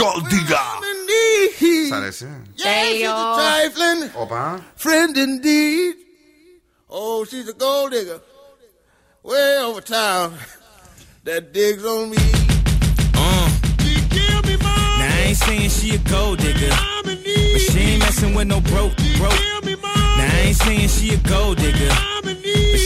Speaker 1: Gold Digger. Σ' αρέσει.
Speaker 5: Τέλειο.
Speaker 16: trifling
Speaker 1: Όπα.
Speaker 16: friend indeed. Oh, she's a gold digger. Way over town that digs on me.
Speaker 17: Uh. Now I ain't saying she a gold digger, but she ain't messing with no broke, broke. Now I ain't saying she a gold digger, but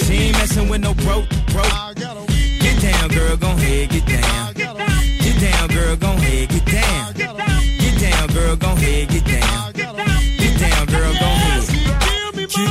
Speaker 17: she ain't messing with no broke, broke. Get down, girl, gon' head, get down. Get down, girl, gon' head, get down. Get down, girl, gon' head, get down. Get down, girl, gon' head.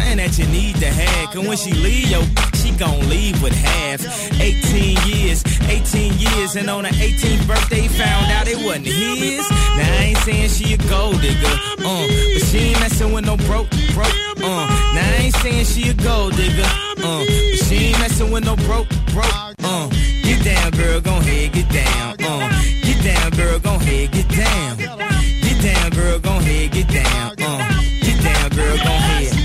Speaker 17: Something that you need to have. Cause when she leave, yo, she gon' leave with half. 18 years, 18 years, and on her 18th birthday, found out it wasn't his. Now I ain't saying she a gold digger, uh, but she ain't messing with no broke, broke, uh. Now I ain't saying she a gold digger, uh, but she ain't messing with no broke, broke, uh. Get down, girl, gon' head, get down, uh. Get down, girl, gon' head, get down. Get down, girl, gon' head, get down, uh. Get down, girl, gon' head.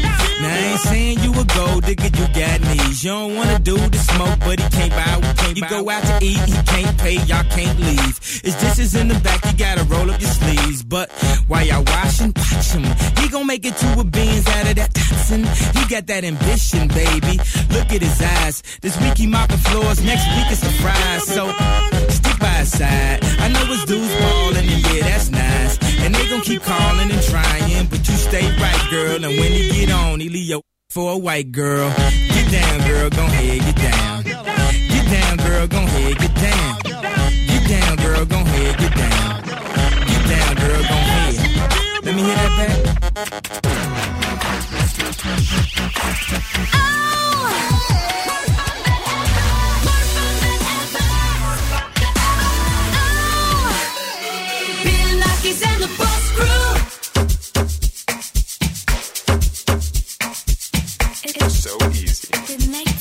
Speaker 17: Ain't saying you a gold digger, you got knees. You don't wanna do the smoke, but he can't buy, we can't You go out to eat, he can't pay, y'all can't leave. His dishes in the back, you gotta roll up your sleeves. But while y'all washing, watch him. He gon' make it to a beans out of that toxin. He got that ambition, baby. Look at his eyes. This week he mopping floors, next week it's a fries. So stick by his side. I know his dudes ballin', and yeah, that's nice. And they gon' keep calling and trying, but you stay right, girl. And when he get on, he leave your for a white girl. Get down, girl, gon' ahead, get down. Get down, girl, gon' ahead, get down. Get down, girl, gon' ahead, get down. Get down, girl, gon' ahead. Let me hear that back.
Speaker 18: Bill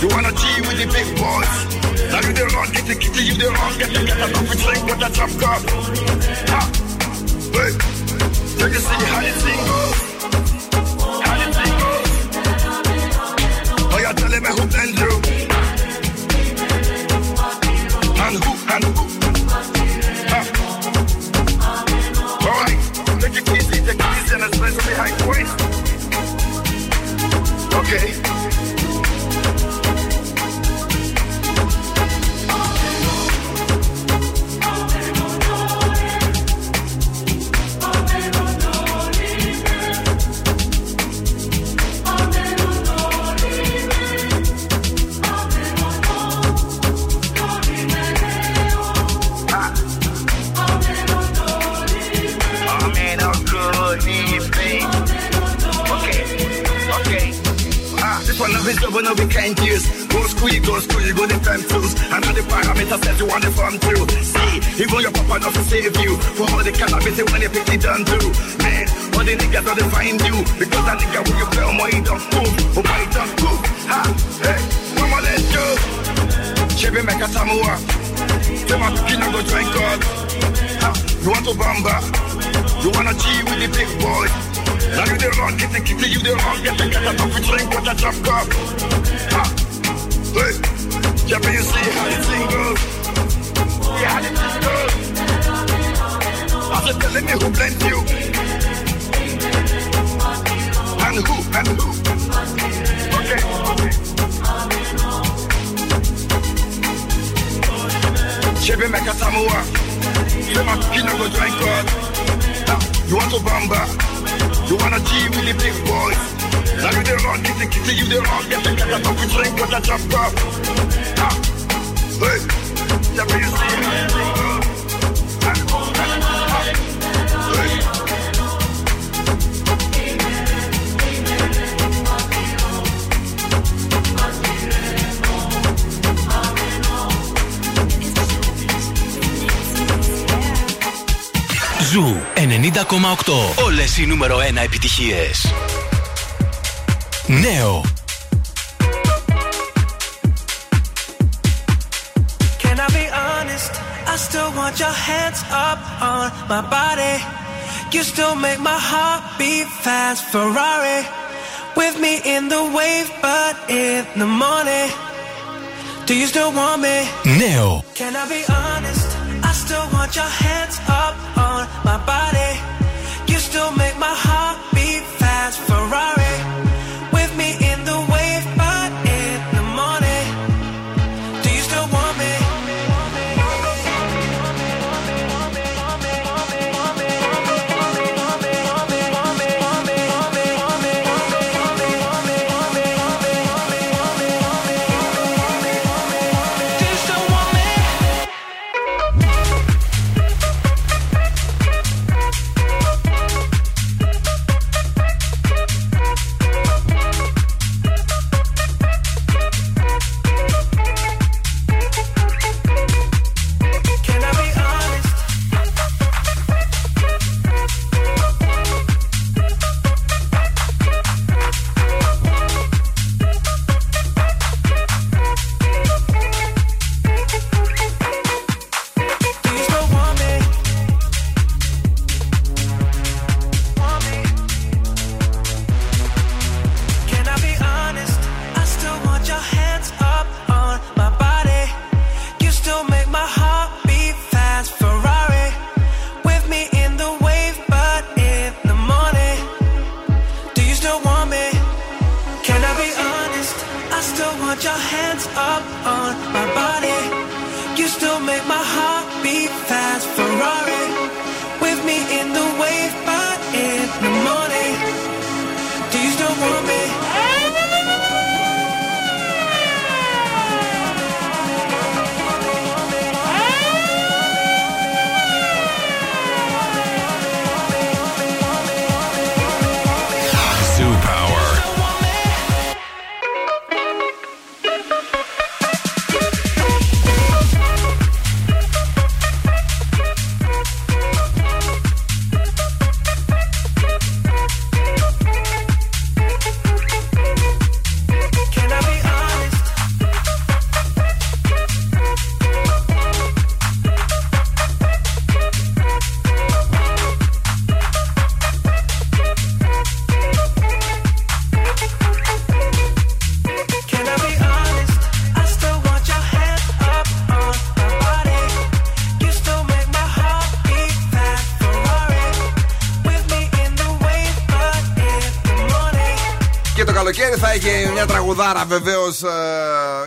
Speaker 16: You wanna G with the big boys? Now you the wrong, get the kitty, you the wrong, get the get a coffee drink with cup. Ah, wait. Me see how the thing goes. How thing goes. Oh, you're telling me who you? And who, and who? Ah. All right, take it take it easy, and. Okay. This double no we can't use. Go you go you go the time tools. And all the parameters that you want to farm through. See, even your papa not to save you. For all the cannabis when you pick it down through. Man, all the niggas don't find you. Because that nigga when you on my oh, he don't move. Oh my don't. Ha, hey, mama let's go. Chebe meka. Say my kina go drink God. Ha, you want to bamba? You wanna G with the big boy? Now you the wrong, get the kitty, you the wrong, get the get a coffee drink with a. Ha, hey, yeah, but you see how the thing goes. Yeah, how the thing goes. I said, telling who blends you. And who, and who. Okay, okay. Chebe meka tamua. Say my kina go drink God. You want to bamba? You wanna see with the big boys. Now you the run, kitty kitty, you the run. Get the cat up, we drink, got I chop up. Ha! Hey! Yeah, you see me.
Speaker 8: Ζου 90,8. Όλες οι νούμερο 1 επιτυχίες. Νέο.
Speaker 18: Can I be honest? I still want your hands up on my body. You still make my heart beat fast. Ferrari with me in the wave, but in the morning. Do you still want me?
Speaker 8: Νέο.
Speaker 18: Can I be honest? I still want your hands up on my body.
Speaker 1: Έχει μια τραγουδάρα βεβαίω.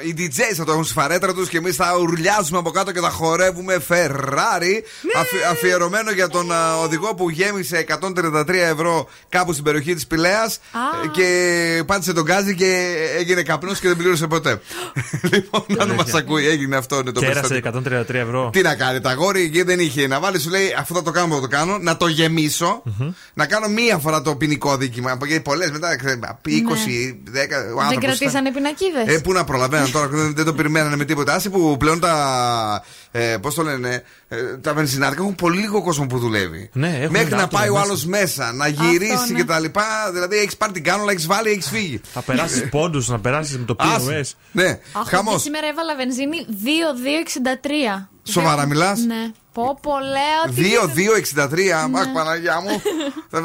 Speaker 1: Οι DJs θα το έχουν στη φαρέτρα τους και εμείς θα ουρλιάζουμε από κάτω και θα χορεύουμε Ferrari. Αφι- αφιερωμένο για τον α, οδηγό που γέμισε 133 ευρώ κάπου στην περιοχή της Πηλαία και πάτησε τον γκάζι και έγινε καπνός και δεν πλήρωσε ποτέ. λοιπόν, αν μας ακούει, έγινε αυτό είναι το
Speaker 4: Κέρασε
Speaker 1: περιστατικό.
Speaker 4: 133 ευρώ.
Speaker 1: Τι να κάνει, τα αγόρι εκεί δεν είχε. Να βάλει, σου λέει, αυτό θα το κάνω, θα το κάνω. Να το γεμισω Να κάνω μία φορά το ποινικό δίκημα. Γιατί πολλές μετά, ξέρεις, 20, 10. ο
Speaker 5: Δεν
Speaker 1: άνθρωπος
Speaker 5: κρατήσανε πινακίδες.
Speaker 1: ε, πού να προλαβαίναν τώρα, δεν, δεν το περιμένανε με τίποτα. Άσε που πλέον τα. Ε, Πώς το λένε, ε, τα βενζινάδικα έχουν πολύ λίγο κόσμο που δουλεύει.
Speaker 4: Ναι, έχουν
Speaker 1: Μέχρι να
Speaker 4: άτομα
Speaker 1: πάει ο
Speaker 4: μέσα.
Speaker 1: άλλος μέσα, να γυρίσει
Speaker 5: ναι.
Speaker 1: και τα λοιπά. Δηλαδή έχεις πάρει την κάνολα, έχεις βάλει, έχεις φύγει.
Speaker 4: Θα περάσεις πόντους, να περάσεις με το
Speaker 1: Άσε.
Speaker 4: POS.
Speaker 1: Ναι,
Speaker 5: Αχ,
Speaker 1: χαμός.
Speaker 5: και σήμερα έβαλα βενζίνη 2,263.
Speaker 1: Σοβαρά μιλάς;
Speaker 5: Ναι. Πω, πω, λέω. τι γίνεται.
Speaker 1: 2-2-63.
Speaker 5: Ναι.
Speaker 1: Αχ, Παναγιά μου. Ε,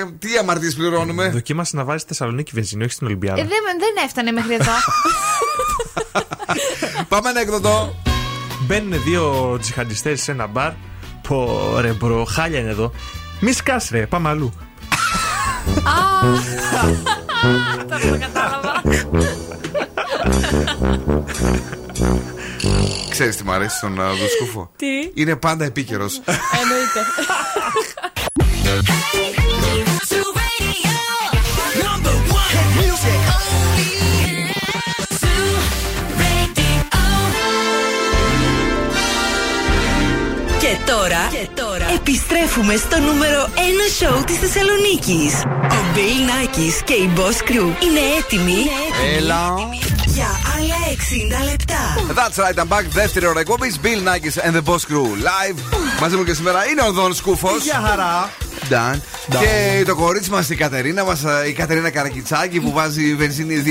Speaker 1: ε, Τι αμαρτίες πληρώνουμε;
Speaker 4: Δοκίμασε να βάζει στη Θεσσαλονίκη βενζίνη, όχι στην
Speaker 5: Ε,
Speaker 4: Ολυμπιάδα.
Speaker 5: δεν, δεν έφτανε μέχρι εδώ.
Speaker 1: Πάμε ένα ανέκδοτο.
Speaker 4: Μπαίνουν δύο τζιχαντιστές σε ένα μπαρ. Πω ρε bro, χάλια είναι εδώ. Μη σκάς ρε, πάμε αλλού.
Speaker 5: Α, Τώρα το κατάλαβα.
Speaker 1: Ξέρεις τι μου αρέσει στον α, Δουσκούφο.
Speaker 5: Τι;
Speaker 1: Είναι πάντα επίκαιρος.
Speaker 5: Εννοείται.
Speaker 3: Και τώρα, και τώρα επιστρέφουμε στο νούμερο 1 σοου της Θεσσαλονίκης. Ο Bill Nackis και η Boss Crew είναι έτοιμοι
Speaker 1: Έλα.
Speaker 3: για άλλα 60 λεπτά.
Speaker 1: That's right, I'm back. Δεύτερη ώρα εκπομπής. Bill Nackis and the Boss Crew live. Μαζί μου και σήμερα είναι ο Δον Σκούφος.
Speaker 4: Γεια χαρά.
Speaker 1: Νταν. Και το κορίτσι μας η Κατερίνα μας, η Κατερίνα Καρακιτσάκη που βάζει βενζίνη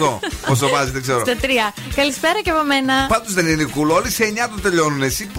Speaker 1: 2268. Όσο βάζει, δεν ξέρω.
Speaker 5: Στο 3. Καλησπέρα και από μένα.
Speaker 1: Πάντως δεν είναι cool. Όλοι σε 9 το τελειώνουν. Εσύ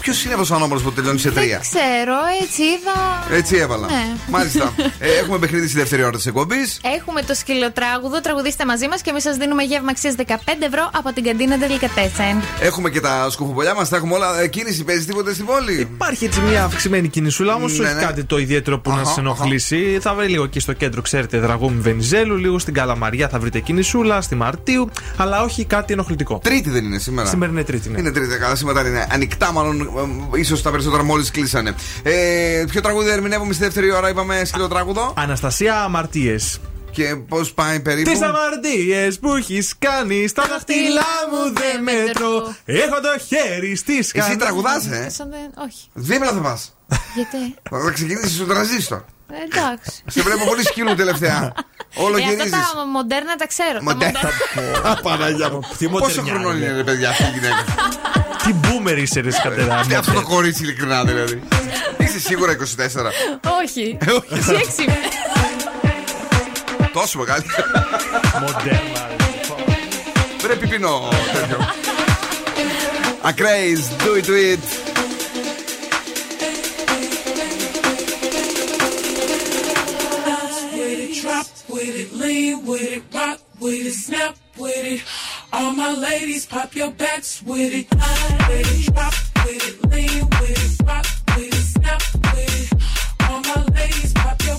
Speaker 1: ποιος είναι αυτός ο νόμο που τελειώνει σε 3.
Speaker 5: Δεν ξέρω, έτσι είδα.
Speaker 1: Έτσι έβαλα.
Speaker 5: Ναι.
Speaker 1: Μάλιστα. Ε, έχουμε παιχνίδι στη δεύτερη ώρα της εκπομπής.
Speaker 5: Έχουμε το σκυλοτράγουδο, τραγουδίστε μαζί μας και εμείς σας δίνουμε γεύμα αξίας 15 ευρώ από την καντίνα Delicatessen.
Speaker 1: Έχουμε και τα σκουφοπολιά μας, τα έχουμε όλα. Ε, κίνηση παίζει τίποτα στην πόλη;
Speaker 4: Υπάρχει έτσι μια αυξημένη κινησούλα, όμως
Speaker 1: Ναι,
Speaker 4: όχι
Speaker 1: ναι.
Speaker 4: κάτι το ιδιαίτερο που να
Speaker 1: Αχα,
Speaker 4: σα ενοχλήσει. Θα βρει λίγο εκεί στο κέντρο, ξέρετε, Δραγούμη Βενιζέλου, λίγο στην Καλαμαριά θα βρείτε κινησούλα, στη Μαρτίου, αλλά όχι κάτι ενοχλητικό.
Speaker 1: Τρίτη δεν είναι σήμερα.
Speaker 4: Σήμερα είναι Τρίτη, ναι.
Speaker 1: Είναι τρίτη, καλά. Σήμερα είναι ανοιχτά, μάλλον ίσως τα περισσότερα μόλις κλείσανε. Ε, ποιο τραγούδι ερμηνεύουμε στη δεύτερη ώρα, είπαμε σκυλοτράγουδο.
Speaker 4: Αναστασία Αμαρτίες.
Speaker 1: Και πώς πάει περίπου;
Speaker 4: Τις αμαρτίες που έχεις κάνει στα δάχτυλά μου δεν μετρώ. Έχω το χέρι στη σκάλα.
Speaker 1: Εσύ τραγουδάς, ε;
Speaker 5: Σαν δεν- Όχι.
Speaker 1: Δίπλα θα πας.
Speaker 5: Γιατί;
Speaker 1: Θα ξεκινήσεις στο τραζίστορ.
Speaker 5: Ε, εντάξει.
Speaker 1: Σε βλέπω πολύ σκύλου τελευταία. Όλο
Speaker 5: Ε, αυτά
Speaker 1: γυρίζει.
Speaker 5: τα μοντέρνα τα ξέρω. Τα
Speaker 1: Μοντέρνα.
Speaker 5: μοντέρνα.
Speaker 1: Παναγιά μου.
Speaker 4: Τι
Speaker 1: Πόσο
Speaker 4: μοντερνιά
Speaker 1: χρονών
Speaker 4: είναι.
Speaker 1: είναι, ρε παιδιά, αυτή η γυναίκα;
Speaker 4: Τι μπούμερ είσαι, ρε σκατερά.
Speaker 1: Τι αυτό το κορίτσι, ειλικρινά δηλαδή. Είσαι σίγουρα 24.
Speaker 5: Όχι. Εσύ έξι είμαι.
Speaker 1: Τόσο μεγάλη.
Speaker 4: Μοντέρνα.
Speaker 1: Πρέπει πεινώ τέτοιο. Ακραίς, do it to it.
Speaker 18: Bounce with it, drop with it, lean with it, rock with it, snap with it. All my ladies, pop your backs with it. With it, drop with it, lean with it, rock with it, snap with it. All my ladies, pop your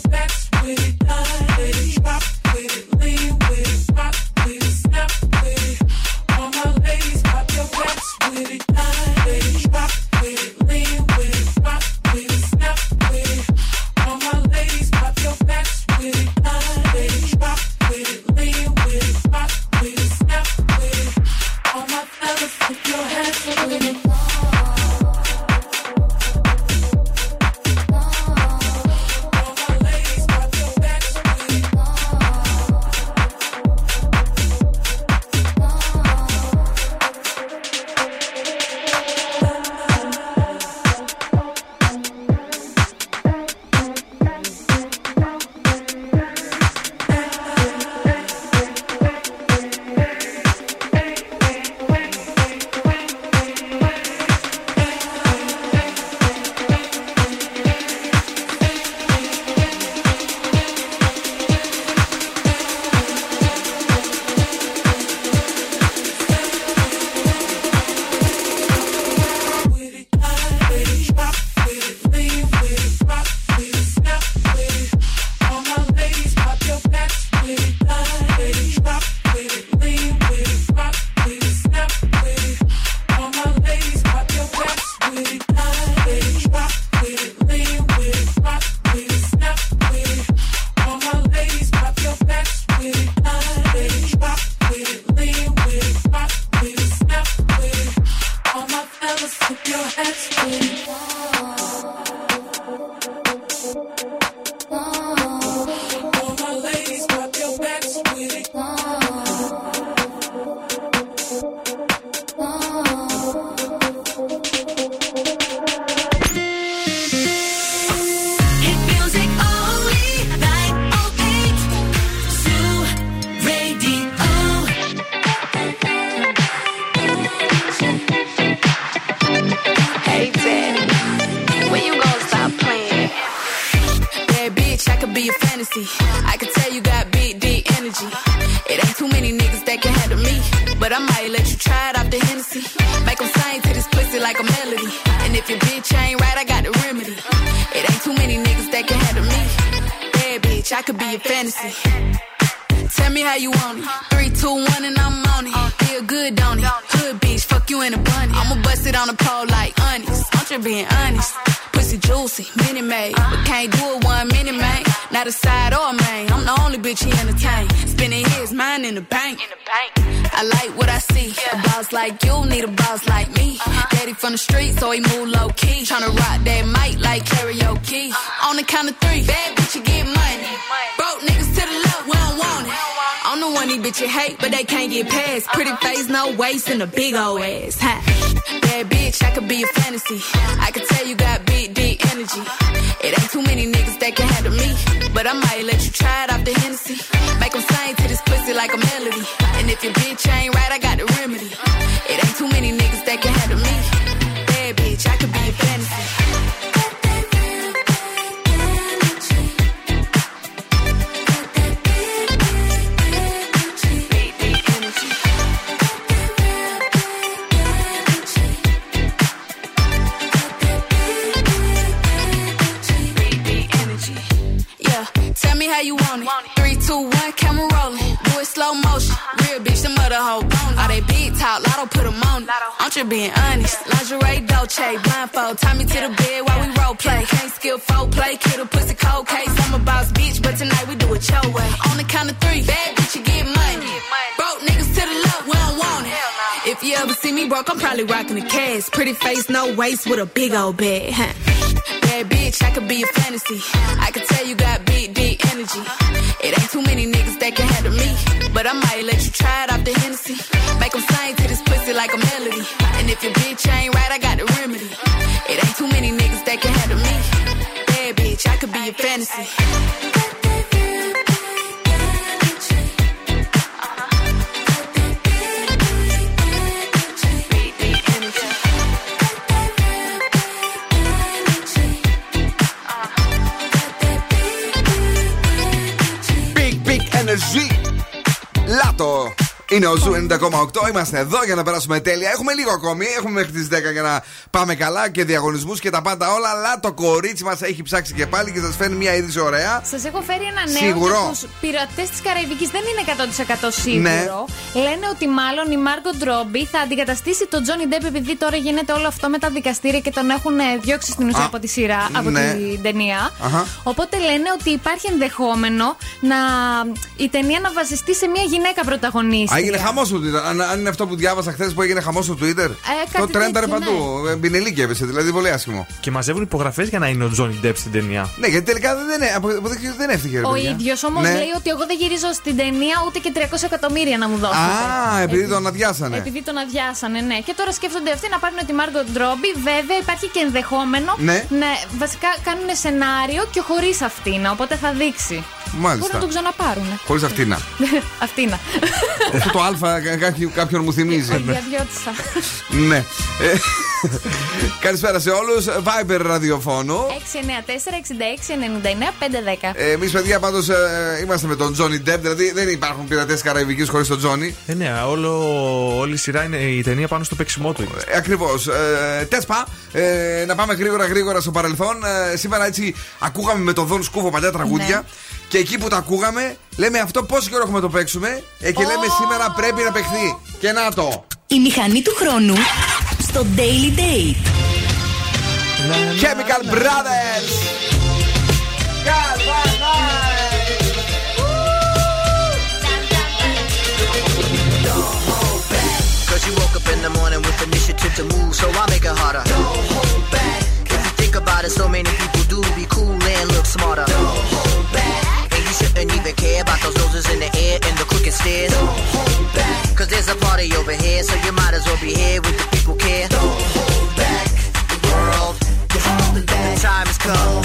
Speaker 18: it.
Speaker 19: Being honest. Lingerie, Dolce, blindfold. Tie me to the bed while we role play. Can't skill folk play, kid a pussy cold case. I'm a boss bitch, but tonight we do it your way. On the count of three, bad bitch, you get money. Broke niggas to the left, we don't want it. If you ever see me broke, I'm probably rocking the cash. Pretty face, no waist, with a big old bag. Bad bitch, I could be a fantasy. I could tell you got big, deep energy. It ain't too many niggas that can handle me. But I might let you try it off the Hennessy. Make 'em sing to this pussy like if your bitch ain't right, I got the remedy. It ain't too many niggas that can handle me. Bad bitch, I could be your fantasy.
Speaker 1: Big, big energy. Latto. Είναι ο Zoo 90,8. Είμαστε εδώ για να περάσουμε τέλεια. Έχουμε λίγο ακόμη. Έχουμε μέχρι τις 10 για να πάμε καλά και διαγωνισμούς και τα πάντα όλα. Αλλά το κορίτσι μας έχει ψάξει και πάλι και σας φέρνει μια είδηση ωραία.
Speaker 5: Σας έχω φέρει ένα νέο
Speaker 1: Σίγουρο.
Speaker 5: για τους πειρατές της Καραϊβικής. Δεν είναι 100% σίγουρο. Λένε ότι μάλλον η Μάργκο Ρόμπι θα αντικαταστήσει τον Τζόνι Ντέπ επειδή τώρα γίνεται όλο αυτό με τα δικαστήρια και τον έχουν ε, διώξει στην ουσία
Speaker 1: Α,
Speaker 5: από τη σειρά, από
Speaker 1: ναι.
Speaker 5: την ταινία.
Speaker 1: Αχα.
Speaker 5: Οπότε λένε ότι υπάρχει ενδεχόμενο να η ταινία να βασιστεί σε μια γυναίκα πρωταγωνίστρια.
Speaker 1: Α, έγινε χαμός στο Twitter. Αν, αν είναι αυτό που διάβασα χθες που έγινε χαμός στο Twitter.
Speaker 5: Ε,
Speaker 1: το
Speaker 5: κάτι
Speaker 1: τρένταρε
Speaker 5: τέτοιο,
Speaker 1: παντού. Ε, Μπινελίκη έπεσε, δηλαδή πολύ άσχημο.
Speaker 4: Και μαζεύουν υπογραφές για να είναι ο Τζόνι Ντεπ στην ταινία.
Speaker 1: Ναι, γιατί τελικά δεν, είναι, απο- αποδείχθηκε ότι δεν έφυγε. ρε
Speaker 5: Ο
Speaker 1: παιδιά.
Speaker 5: ίδιος όμως
Speaker 1: Ναι.
Speaker 5: λέει ότι εγώ δεν γυρίζω στην ταινία ούτε και 300 εκατομμύρια να μου δώσετε.
Speaker 1: Α, επειδή τον αδειάσανε.
Speaker 5: Επειδή τον αδειάσανε, ναι. Και τώρα σκέφτονται αυτοί να πάρουν τη Μάργκο Ντρόμπι. Βέβαια, υπάρχει και ενδεχόμενο
Speaker 1: Ναι.
Speaker 5: να βασικά κάνουν σενάριο και χωρίς αυτήν. Οπότε θα δείξει.
Speaker 1: Μάλιστα.
Speaker 5: Μπορούν να τον ξαναπάρουν.
Speaker 1: Χωρίς αυτήν. να.
Speaker 5: Αυτήν.
Speaker 1: Αυτό το Α κα- κάποιο- κάποιον μου θυμίζει.
Speaker 5: Διαδιώτησα.
Speaker 1: ναι. Ε, Καλησπέρα σε όλους. Viber ραδιοφώνου.
Speaker 5: 694-66-99-510.
Speaker 1: Εμείς, παιδιά, πάντως είμαστε με τον Τζόνι Ντεπ. Δηλαδή δεν υπάρχουν πειρατές Καραϊβικής χωρίς τον Τζόνι.
Speaker 4: Ε, ναι, όλο, όλη η σειρά είναι η ταινία πάνω στο παίξιμό του. είναι.
Speaker 1: Ακριβώς. Ε, Τέσπα, ε, να πάμε γρήγορα γρήγορα στο παρελθόν. Ε, σήμερα έτσι ακούγαμε με τον Δον Σκούφο παλιά τραγούδια.
Speaker 5: Ναι.
Speaker 1: Και εκεί που τα ακούγαμε, λέμε αυτό πόσο καιρό έχουμε να το παίξουμε. Ε, και λέμε σήμερα πρέπει να παιχθεί. Και να το.
Speaker 3: Η μηχανή του χρόνου στο Daily Date.
Speaker 1: Chemical Brothers.
Speaker 20: Cause you woke up in the morning with initiative to move, so I make it harder. Don't hold back. If you think about it, so many people do be cool and look smarter. Don't hold back. And even care about those noses in the air and the crooked stairs. Don't hold back. Cause there's a party over here, so you might as well be here with the people care. Don't hold back. The world, you're holding back. The time has come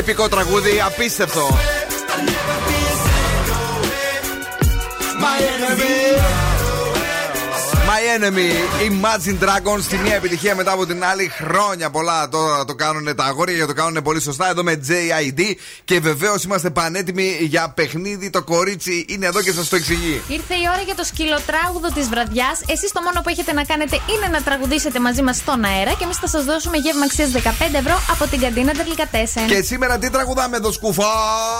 Speaker 1: Επικό τραγούδι, απίστευτο. My enemy, Imagine Dragons στη μία επιτυχία μετά από την άλλη. Χρόνια πολλά τώρα το κάνουν τα αγόρια και το κάνουν πολύ σωστά εδώ με JID. Και βεβαίως είμαστε πανέτοιμοι για παιχνίδι. Το κορίτσι είναι εδώ και σας το εξηγεί.
Speaker 5: Ήρθε η ώρα για το σκυλοτράγουδο της βραδιάς. Εσείς το μόνο που έχετε να κάνετε είναι να τραγουδήσετε μαζί μας στον αέρα και εμείς θα σας δώσουμε γεύμα αξίας 15 ευρώ από την καντίνα Τερλικατέσεν.
Speaker 1: Και σήμερα τι τραγουδάμε εδώ σκουφά;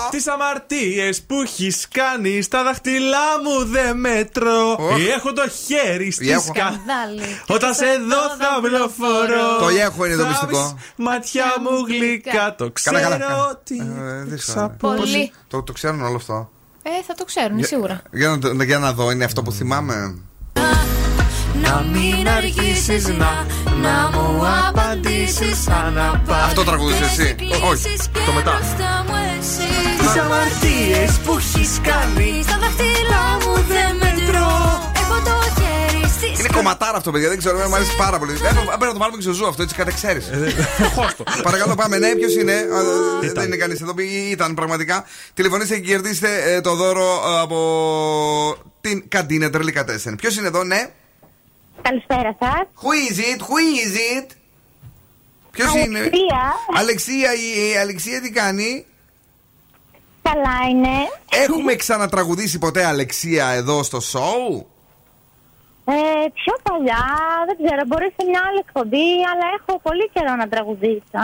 Speaker 4: Τις αμαρτίες που έχεις κάνει στα δαχτυλά μου δεν μετρώ. Έχω το χέρι στη
Speaker 1: Έχω.
Speaker 4: σκανδάλη. Όταν σε δω θα βλοφορώ.
Speaker 1: Το έχω είναι το
Speaker 4: Θα
Speaker 1: μυστικό.
Speaker 4: βρεις Μάτια μου γλυκά, το ξέρω
Speaker 1: Καλά, καλά, καλά.
Speaker 4: ότι.
Speaker 1: Ε, δύσκολο.
Speaker 5: Πολύ.
Speaker 1: Το, το ξέρουν όλο αυτό.
Speaker 5: Ε, θα το ξέρουν σίγουρα.
Speaker 1: Για να, το- για να δω, είναι αυτό που θυμάμαι.
Speaker 18: Να μην αργήσεις να, να μου απαντήσεις αναπάντηση
Speaker 1: Αυτό τραγουδείσαι εσύ. Όχι, το μετά.
Speaker 18: Τις αμαρτίες που έχεις κάνει Στα δάχτυλά μου δεν
Speaker 1: Είναι κομματάρα αυτό, παιδιά. Δεν ξέρω, εμένα μου αρέσει πάρα πολύ. Πρέπει να- πρέπει να το βάλουμε και στο ζου αυτό, έτσι κατά εξαίρεση. Παρακαλώ, πάμε. Ναι, ποιος είναι; Α, Δεν είναι κανείς εδώ. Ή Ήταν πραγματικά. Τηλεφωνήστε και κερδίστε ε, το δώρο ε, από την καντίνα Τερλικατέσεν. Ποιος είναι εδώ, ναι;
Speaker 15: Καλησπέρα σας.
Speaker 1: Who is it? Who is it? Ποιος είναι;
Speaker 15: Αλεξία.
Speaker 1: Αλεξία, η, η Αλεξία τι κάνει;
Speaker 15: Καλά είναι.
Speaker 1: Έχουμε ξανατραγουδήσει ποτέ Αλεξία εδώ στο σοου.
Speaker 15: Ε, πιο παλιά, δεν ξέρω, μπορεί σε μια άλλη εκπομπή, αλλά έχω πολύ καιρό να τραγουδήσω.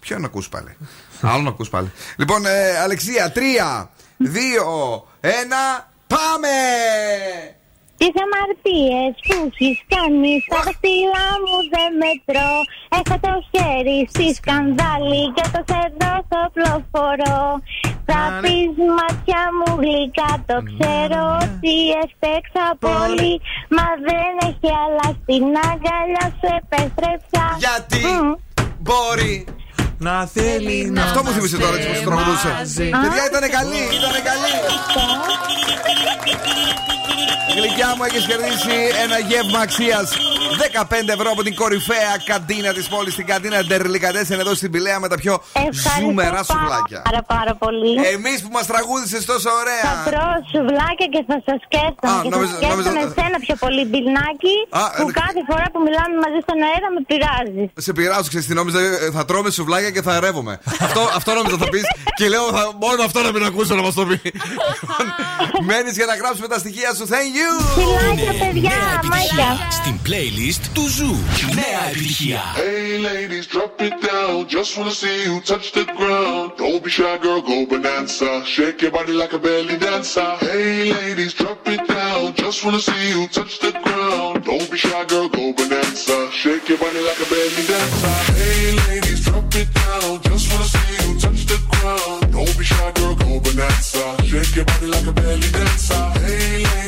Speaker 1: Ποιο να ακούς πάλι; Άλλο να ακούς πάλι. Λοιπόν, ε, Αλεξία, τρία, δύο, ένα, πάμε!
Speaker 15: Τις αμαρτίες που έχεις κάνει στα δάχτυλά μου δεν μετρώ. Έχω το χέρι στη σκανδάλη και το σερδό στο πλοφορό. Θα πεις μάτια μου γλυκά, το ξέρω ότι έστεξα πολύ. Μα δεν έχει αλλάξει την αγκαλιά σου επέστρεψα.
Speaker 1: Γιατί μπορεί
Speaker 4: να θέλει να
Speaker 1: Αυτό μου θύμισε τώρα έτσι που σου τραγουδούσε.
Speaker 4: μαζί.
Speaker 1: Παιδιά ήταν καλή, ήταν καλή. Γλυκιά μου, έχεις κερδίσει ένα γεύμα αξίας 15 ευρώ από την κορυφαία καντίνα της πόλης, την καντίνα Ντερλικαντέσεν εδώ στην Πηλαία με τα πιο ζουμερά σουβλάκια.
Speaker 15: Πάρα πάρα πολύ.
Speaker 1: Εμείς που μας τραγούδισες τόσο
Speaker 15: Θα
Speaker 1: ωραία.
Speaker 15: τρώω σουβλάκια και θα σας σκέφτομαι.
Speaker 1: Α,
Speaker 15: και
Speaker 1: νόμιζα-
Speaker 15: θα σκέφτομαι
Speaker 1: νόμιζα-
Speaker 15: εσένα πιο πολύ, Μπιλνάκι,
Speaker 1: Α,
Speaker 15: που
Speaker 1: ε,
Speaker 15: κάθε φορά που μιλάμε μαζί στον αέρα με πειράζεις.
Speaker 1: Σε πειράζω, ξέρεις τι νόμιζα, ε, θα τρώμε σουβλάκια και θα ρεύομαι. αυτό, αυτό νόμιζα θα πεις και λέω θα, μόνο αυτό να μην ακούσω να μας το πει. Μένεις για να γράψουμε τα στοιχεία σου. Thank you!
Speaker 15: Φιλάκια, παιδιά, μάικα.
Speaker 8: Στην playlist του Ζου. Νέα επιτυχία.
Speaker 21: Hey ladies, drop it down. Just wanna see you touch the ground. Don't be shy, girl, go bonanza. Shake your body like a belly dancer. Hey ladies, drop it down. Just wanna see you touch the ground. Don't be shy, girl, go bonanza. Shake your body like a belly dancer. Hey ladies, drop it down. Just wanna see you touch the ground. Don't be shy, girl, go bonanza. Shake your body like a belly dancer. Hey ladies, drop it down.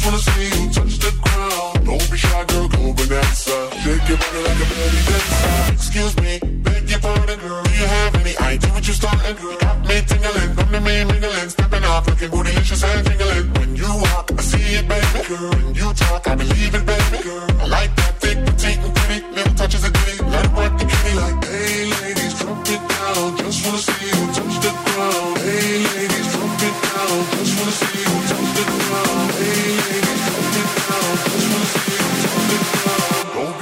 Speaker 21: Just wanna see you touch the ground. Don't be shy, girl, go bonanza. Shake your body like a belly dancer. Excuse me, beg your pardon, girl. Do you have any idea what you're starting, girl? Got me tingling, come to me mingling, stepping off, looking bootylicious and jingling. When you walk, I see it, baby, girl. When you talk, I believe it, baby, girl. I like that thick, petite, and pretty, little touches of ditty. Let it work the kitty like, hey, ladies, drop it down. Just wanna see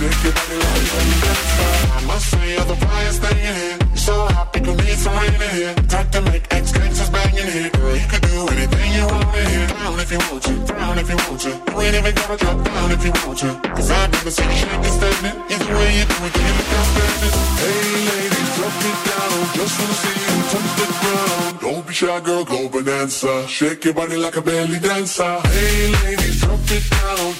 Speaker 21: Shake your body like a belly dancer. I must say, you're the brightest thing in here. You're so hot, people need some rain in here. Time to make ex gangsters bang here. Girl, you could do anything you want in here. Down if you want to, down if you want to. You ain't even gotta drop down if you want to. Cause I've never seen you shaking standing. Either way you do it, you look outstanding. Hey ladies, drop it down. Just wanna see you touch the ground. Don't be shy, girl, go bonanza. Shake your body like a belly dancer. Hey ladies, drop it down.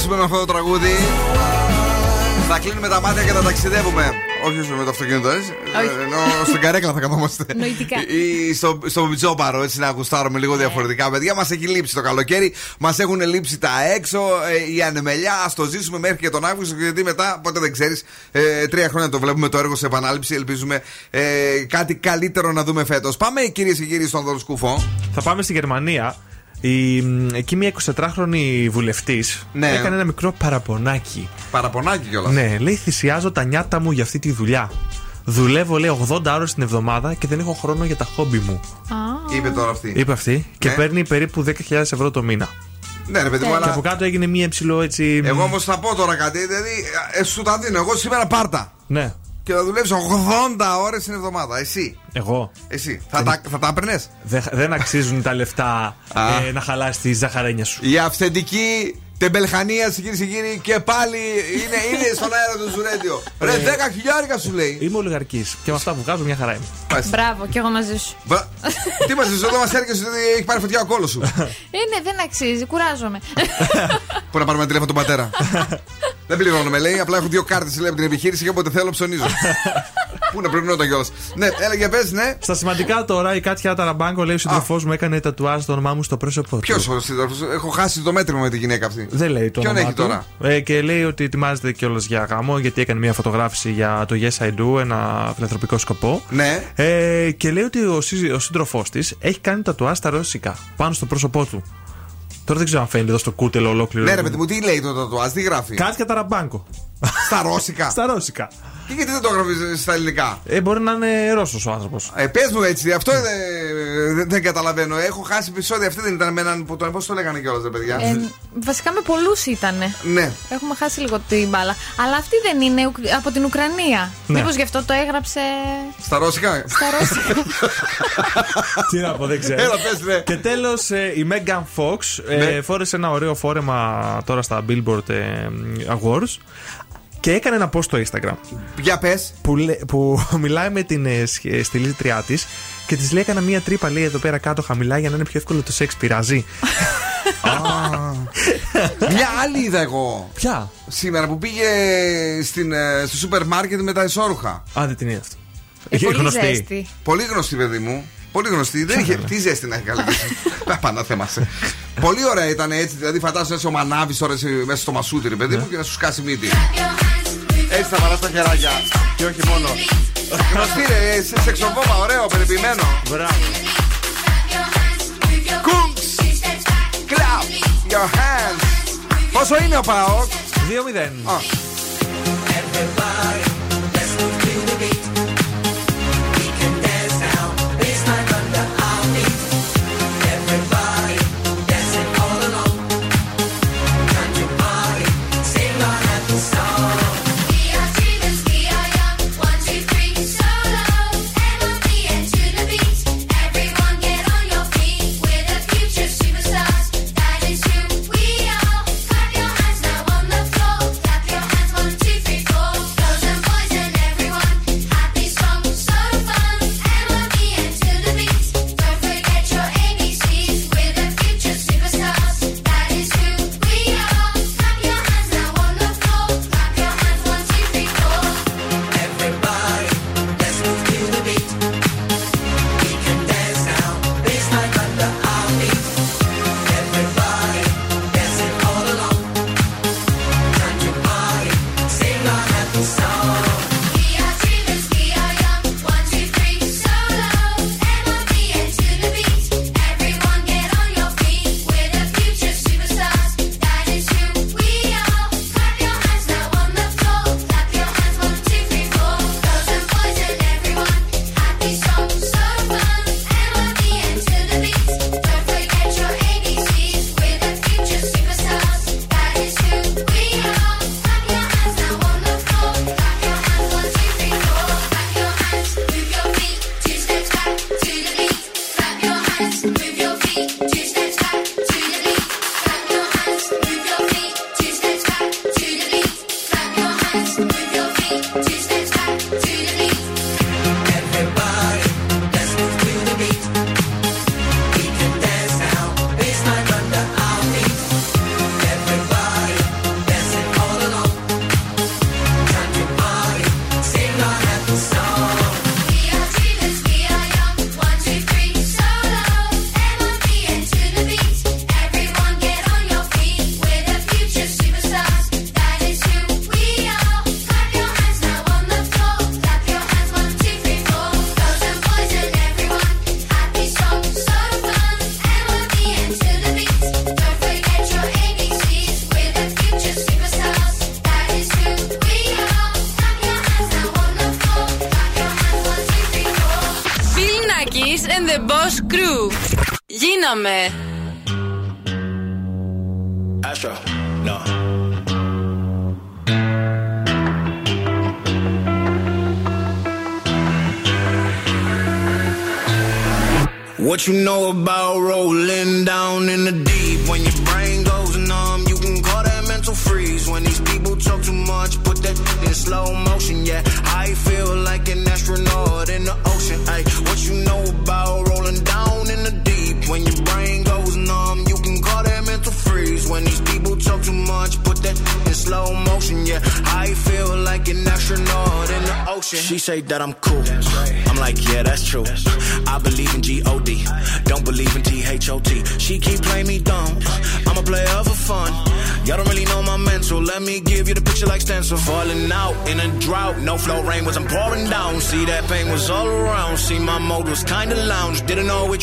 Speaker 1: Θα ζήσουμε με αυτό το τραγούδι. Θα κλείνουμε τα μάτια και θα ταξιδεύουμε. Όχι με το αυτοκίνητο, έτσι.
Speaker 5: Όχι.
Speaker 1: Ενώ στην καρέκλα θα καθόμαστε.
Speaker 5: Νοητικά.
Speaker 1: Ή στο, στο μπιτζόπαρο, έτσι να ακουστάρουμε λίγο διαφορετικά. Παιδιά, μας έχει λείψει το καλοκαίρι, μας έχουν λείψει τα έξω, ε, η ανεμελιά. Α το ζήσουμε μέχρι και τον Αύγουστο, γιατί μετά, ποτέ δεν ξέρεις. Ε, τρία χρόνια το βλέπουμε το έργο σε επανάληψη. Ελπίζουμε ε, κάτι καλύτερο να δούμε φέτος. Πάμε, κυρίες και κύριοι, στον δοροσκούφο.
Speaker 4: Θα πάμε στη Γερμανία. Η, μ, εκεί μια 24χρονη βουλευτής
Speaker 1: Ναι.
Speaker 4: έκανε ένα μικρό παραπονάκι.
Speaker 1: Παραπονάκι κιόλας.
Speaker 4: Ναι, λέει θυσιάζω τα νιάτα μου για αυτή τη δουλειά. Δουλεύω, λέει, 80 ώρες την εβδομάδα και δεν έχω χρόνο για τα χόμπι μου.
Speaker 1: Είπε τώρα αυτή.
Speaker 4: Είπε αυτή. Και
Speaker 1: Ναι.
Speaker 4: παίρνει περίπου 10.000 ευρώ το μήνα.
Speaker 1: Ναι, ρε παιδί μου,
Speaker 4: Και
Speaker 1: αλλά.
Speaker 4: από κάτω έγινε μία υψηλό έτσι.
Speaker 1: Εγώ όμως θα πω τώρα κάτι. Δηλαδή, ε, σου τα δίνω. Εγώ σήμερα πάρτα.
Speaker 4: Ναι.
Speaker 1: Και θα δουλέψω 80 ώρες την εβδομάδα. Εσύ.
Speaker 4: Εγώ.
Speaker 1: Εσύ. Θα τα, θα τα έπαιρνες;
Speaker 4: Δεν, δεν αξίζουν τα λεφτά
Speaker 1: Α.
Speaker 4: ε, να χαλάσει τη ζαχαρένια σου.
Speaker 1: Η αυθεντική τεμπελχανία, κυρίε και κύριοι, και πάλι είναι, είναι στον αέρα του Ζουρέντιο. Ρε, 10 χιλιάρικα σου λέει.
Speaker 4: Είμαι ολιγαρκής και με αυτά που βγάζω μια χαρά είμαι.
Speaker 5: Μπράβο, κι εγώ μαζί σου.
Speaker 1: Μπα- Τι μα εδώ μας έρχεσαι ότι έχει πάρει φωτιά ο κόλος σου.
Speaker 5: Ε, ναι, δεν αξίζει, κουράζομαι.
Speaker 1: Πού να πάρουμε τηλέφωνο τον πατέρα. Δεν πληρώνουμε, λέει. Απλά έχω δύο κάρτες λέει από την επιχείρηση και όποτε θέλω ψωνίζω. Πού να πληρώνονταν κιόλα. Ναι, έλα για πες, ναι.
Speaker 4: Στα σημαντικά τώρα, η Κάτια Ταραμπάγκο λέει ο σύντροφός μου έκανε τατουάζ το όνομά μου στο πρόσωπό του.
Speaker 1: Ποιος ο σύντροφος, έχω χάσει το μέτρημα με τη γυναίκα αυτή.
Speaker 4: Δεν λέει το
Speaker 1: Ποιον
Speaker 4: όνομά
Speaker 1: έχει
Speaker 4: του.
Speaker 1: τώρα;
Speaker 4: Ε, και λέει ότι ετοιμάζεται κιόλας για γάμο γιατί έκανε μια φωτογράφηση για το Yes I Do, ένα φιλανθρωπικό σκοπό.
Speaker 1: Ναι.
Speaker 4: Ε, και λέει ότι ο, σύ- ο σύντροφός της έχει κάνει τατουάζ στα ρώσικα πάνω στο πρόσωπό του. Τώρα δεν ξέρω αν φαίνεται εδώ στο κούτελο ολόκληρο.
Speaker 1: Ναι, ρε παιδί μου, τι λέει το τατουάζ, τι γράφει;
Speaker 4: Κάτια Ταραμπάγκο.
Speaker 1: Στα ρώσικα.
Speaker 4: Στα ρώσικα.
Speaker 1: Και γιατί δεν το γράφει στα ελληνικά;
Speaker 4: Ε, μπορεί να είναι Ρώσος ο άνθρωπος.
Speaker 1: Ε, πες μου έτσι, αυτό δεν, δεν, δεν καταλαβαίνω. Έχω χάσει επεισόδια. Αυτή δεν ήταν με έναν που τον. Πώς το λέγανε κιόλας, ρε παιδιά;
Speaker 5: Ε, βασικά με πολλούς ήταν.
Speaker 1: Ναι.
Speaker 5: Έχουμε χάσει λίγο την μπάλα. Αλλά αυτή δεν είναι Ουκ- από την Ουκρανία.
Speaker 4: Ναι.
Speaker 5: Μήπως γι' αυτό το έγραψε
Speaker 1: Στα ρώσικα;
Speaker 5: στα Ρώσικα.
Speaker 4: Τι να πω, δεν ξέρω.
Speaker 1: Έλα, πες, ναι.
Speaker 4: Και τέλος, η Megan Fox ε,
Speaker 1: Ναι.
Speaker 4: φόρεσε ένα ωραίο φόρεμα τώρα στα Billboard ε, Awards και έκανε ένα post στο Instagram.
Speaker 1: Για πες.
Speaker 4: Που, λέ- που μιλάει με την ε, σχ- ε, στυλίστριά της και της λέει: Έκανα μία τρύπα, λέει εδώ πέρα κάτω χαμηλά για να είναι πιο εύκολο το σεξ. Πειράζει.
Speaker 1: Μια άλλη είδα εγώ.
Speaker 4: Ποια;
Speaker 1: Σήμερα που πήγε στην, ε, στο σούπερ μάρκετ με τα ισόρουχα.
Speaker 4: Α, δεν την είδα αυτή.
Speaker 5: Ε,
Speaker 4: Έχει
Speaker 5: πολύ
Speaker 4: γνωστή.
Speaker 5: ζέστη.
Speaker 1: Πολύ γνωστή, παιδί μου. Πολύ γνωστή. Δεν είχε. Τι ζέστη να έχει καλή. Πάντα θέμασε. Πολύ ωραία ήταν έτσι. Δηλαδή, φαντάζομαι έτσι ο μανάβης τώρα έτσι μέσα στο μασούτι, ρε παιδί μου, και να σου σκάσει μύτη. Έτσι θα βαρά τα χεράκια. Και όχι μόνο. Γνωστή, ρε, σε σεξοβόμα, ωραίο, περιποιημένο.
Speaker 4: Μπράβο.
Speaker 1: Κούγκς. Clap your hands. Πόσο είναι ο Πάοκ;
Speaker 4: 2-0.
Speaker 1: Α.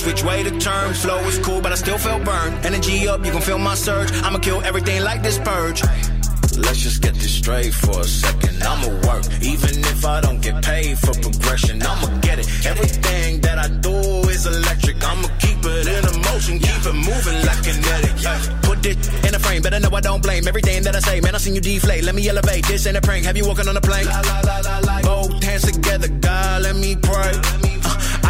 Speaker 22: Which way to turn. Flow was cool, but I still felt burned. Energy up, you can feel my surge. I'ma kill everything like this purge. Let's just get this straight for a second. I'ma work, even if I don't get paid for progression. I'ma get it. Everything that I do is electric. I'ma keep it in motion, keep it moving like kinetic. Ay, Put it in a frame, better know I don't blame everything that I say. Man, I seen you deflate. Let me elevate. This ain't a prank. Have you walking on a plane? Both hands together, God, let me pray.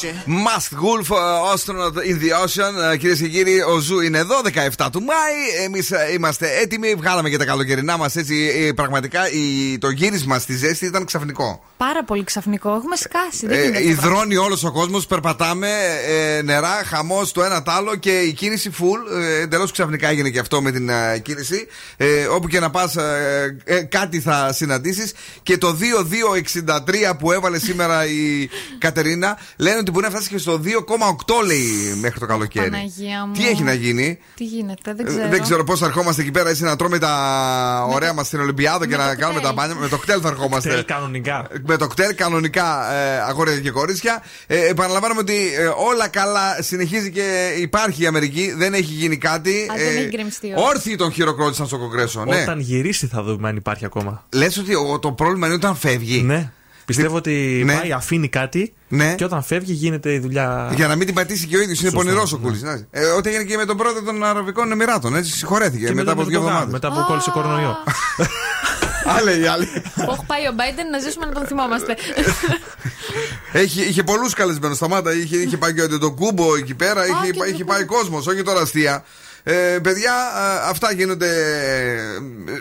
Speaker 22: ocean.
Speaker 1: Masked Wolf, uh, Astronaut in the Ocean. Κυρίες και κύριοι, ο Zoo είναι εδώ, 17 του Μάη. Εμείς είμαστε έτοιμοι. Βγάλαμε και τα καλοκαιρινά μας έτσι. ε, πραγματικά η, το γύρισμα στη ζέστη ήταν ξαφνικό.
Speaker 5: Πάρα πολύ ξαφνικό. Έχουμε σκάσει. Δεν
Speaker 1: Ε,
Speaker 5: γίνεται.
Speaker 1: υδρώνει όλος ο κόσμος, περπατάμε, ε, νερά, χαμός το ένα το άλλο και η κίνηση full. Ε, Εντελώς ξαφνικά έγινε και αυτό με την ε, κίνηση. Ε, όπου και να πας, ε, ε, κάτι θα συναντήσεις. Και το 2263 που έβαλε σήμερα η Κατερίνα λένε ότι μπορεί να φτάσει και στο 2,8 λέει μέχρι το καλοκαίρι.
Speaker 5: Παναγία μου.
Speaker 1: Τι έχει να γίνει;
Speaker 5: Τι γίνεται, δεν
Speaker 1: Ε,
Speaker 5: ξέρω.
Speaker 1: Δεν ξέρω πώς θα ερχόμαστε εκεί πέρα έτσι να τρώμε τα ωραία μας στην Ολυμπιάδα και
Speaker 5: με
Speaker 1: να
Speaker 5: το
Speaker 1: κάνουμε
Speaker 5: κτέλ.
Speaker 1: τα μπάνια. Με το κτέλ θα ερχόμαστε.
Speaker 4: Κτέλ κανονικά.
Speaker 1: Με το κτέλ κανονικά ε, αγόρια και κορίτσια. Ε, επαναλαμβάνουμε ότι ε, όλα καλά συνεχίζει και υπάρχει η Αμερική. Δεν έχει γίνει κάτι.
Speaker 5: Α, δεν έχει γκρεμιστεί, όχι.
Speaker 1: όρθιοι τον χειροκρότησαν στο κογκρέσο. Ναι.
Speaker 4: Όταν γυρίσει θα δούμε αν υπάρχει ακόμα.
Speaker 1: Λες ότι ο- το πρόβλημα είναι όταν φεύγει.
Speaker 4: Ναι. Πιστεύω ότι
Speaker 1: Ναι.
Speaker 4: πάει, αφήνει κάτι
Speaker 1: Ναι.
Speaker 4: και όταν φεύγει γίνεται η δουλειά.
Speaker 1: Για να μην την πατήσει και ο ίδιος. Είναι
Speaker 4: Σωστό,
Speaker 1: πονηρός ο
Speaker 4: ναι.
Speaker 1: Κούλης. Ε, ό,τι έγινε και με τον πρόεδρο των Αραβικών Εμμυράτων. Έτσι συγχωρέθηκε
Speaker 4: Και
Speaker 1: μετά
Speaker 4: με
Speaker 1: από
Speaker 4: τον
Speaker 1: δύο
Speaker 4: Ερντογάν,
Speaker 1: εβδομάδες.
Speaker 4: Μετά από κόλλησε κορονοϊό.
Speaker 1: Άλλε οι άλλοι.
Speaker 5: Όχι πάει ο Biden να ζήσουμε να τον θυμόμαστε.
Speaker 1: Έχει, είχε πολλούς καλεσμένους. Σταμάτα, είχε, είχε πάει και τον Κούμπο εκεί πέρα. Είχε,
Speaker 5: και
Speaker 1: είχε πάει κόσμος, όχι τώρα αστεία. Ε, παιδιά, α, αυτά γίνονται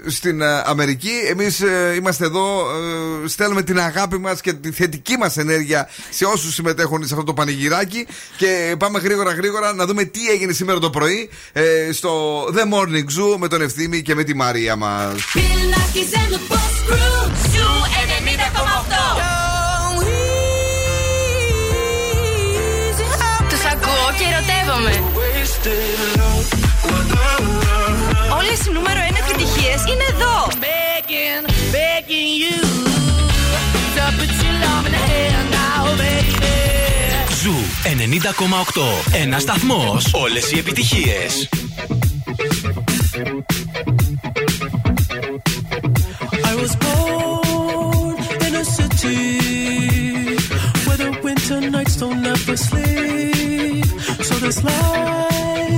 Speaker 1: ε, στην α, Αμερική. Εμείς είμαστε εδώ, ε, στέλνουμε την αγάπη μας και τη θετική μας ενέργεια σε όσους συμμετέχουν σε αυτό το πανηγυράκι. Και πάμε γρήγορα γρήγορα να δούμε τι έγινε σήμερα το πρωί ε, στο The Morning Zoo με τον Ευθύμη και με τη Μαρία μας.
Speaker 23: Τους ακούω και ερωτεύομαι. Όλες οι νούμερο 1 επιτυχίες είναι εδώ.
Speaker 18: Beggin', beggin' you to put your loving hand out, baby.
Speaker 8: Zoo 90,8. Ένας σταθμός. Όλες οι επιτυχίες.
Speaker 18: I was born in a city where the winter nights don't ever sleep. So this life's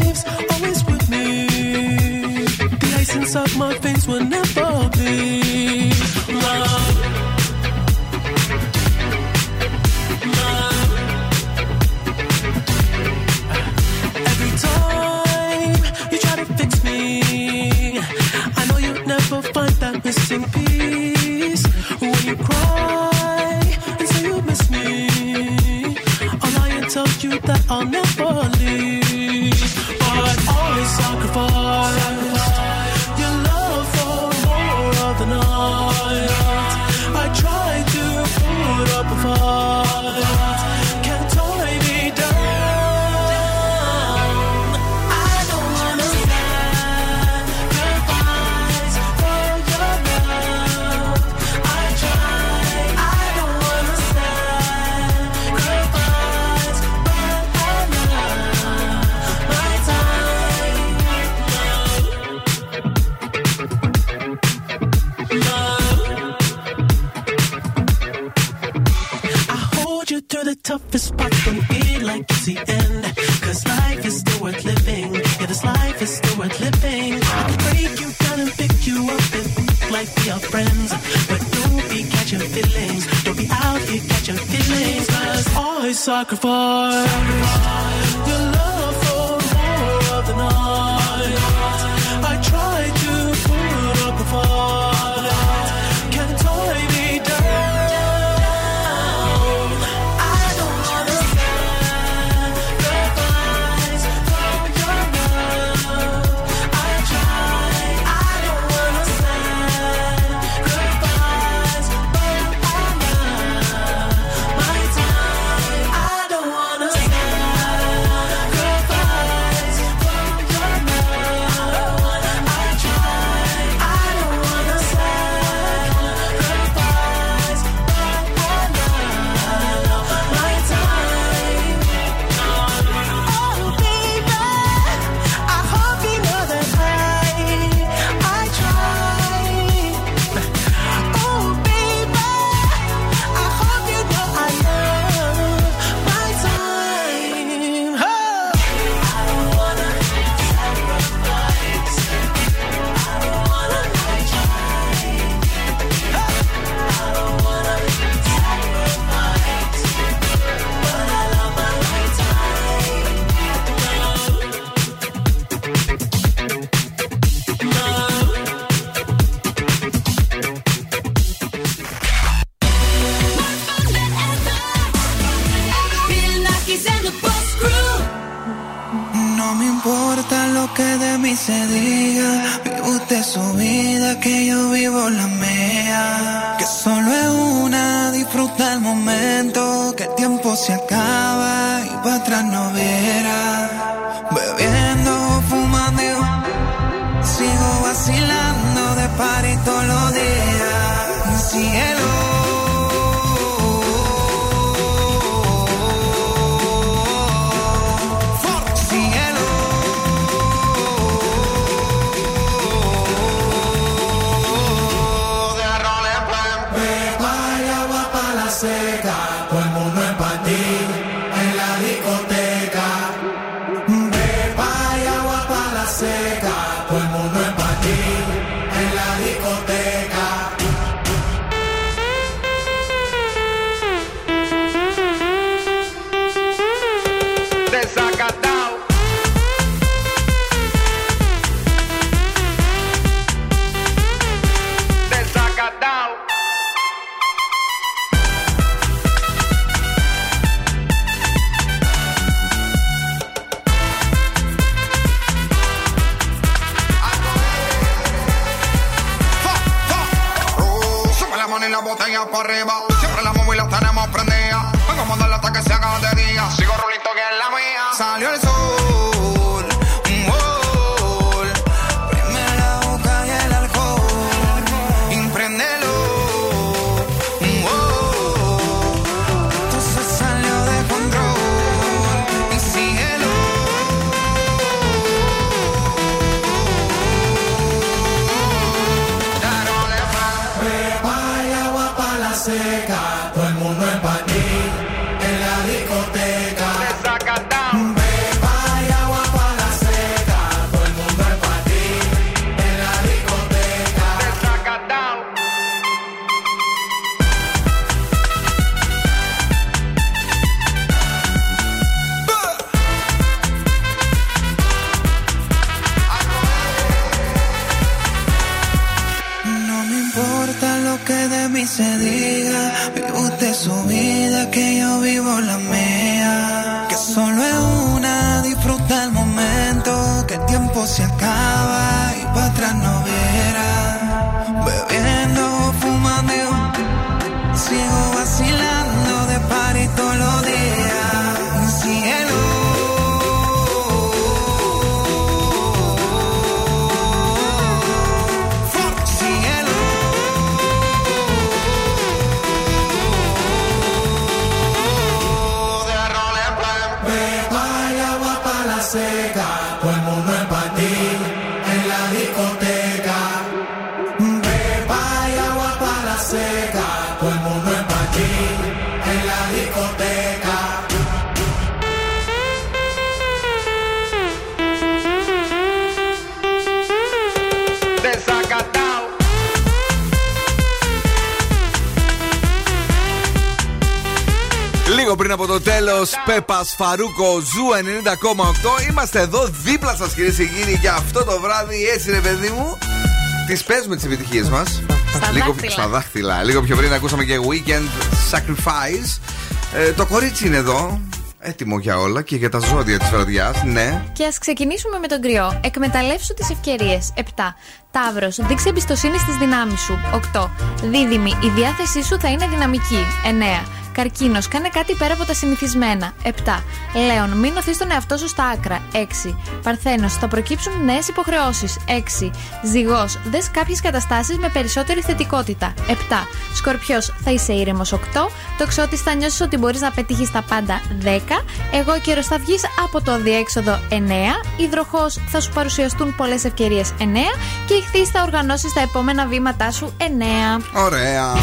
Speaker 18: try to fix me, I know you'll never find that missing piece. When you cry and say you miss me, tell you that I'll never toughest parts don't feel like it's the end. Cause life is still worth living. Yeah, this life is still worth living. I can break you down and pick you up and think like we are friends. But don't be catching feelings. Don't be out here catching feelings. Cause always sacrifice. sacrifice.
Speaker 1: Pepas Farruko, Zoo 90,8. Είμαστε εδώ δίπλα σας, κυρίες και κύριοι, για αυτό το βράδυ. Έτσι, ρε παιδί μου, τις παίζουμε τις επιτυχίες μας. Λίγο
Speaker 5: δάχτυλα.
Speaker 1: στα δάχτυλα. Λίγο πιο πριν ακούσαμε και Weeknd Sacrifice. Ε, το κορίτσι είναι εδώ. Έτοιμο για όλα και για τα ζώδια της βραδιάς. Ναι.
Speaker 5: Και ας ξεκινήσουμε με τον κριό. Εκμεταλλεύσου τις ευκαιρίες. 7. Ταύρος, δείξε εμπιστοσύνη στις δυνάμεις σου. 8. Δίδυμοι, η διάθεσή σου θα είναι δυναμική. 9. Καρκίνος, κάνε κάτι πέρα από τα συνηθισμένα. 7. Λέων, μην οθείς τον εαυτό σου στα άκρα. 6. Παρθένος, θα προκύψουν νέες υποχρεώσεις. 6. Ζυγός, δες κάποιες καταστάσεις με περισσότερη θετικότητα. 7. Σκορπιός, θα είσαι ήρεμος. 8. Τοξότης, θα νιώσεις ότι μπορείς να πετύχεις τα πάντα. 10. Εγώ καιρο θα βγεις από το διέξοδο. 9. Υδροχός, θα σου παρουσιαστούν πολλές ευκαιρίες. 9. Και ηχθείς, θα οργανώσεις τα επόμενα βήματά σου. 9.
Speaker 1: Ωραία.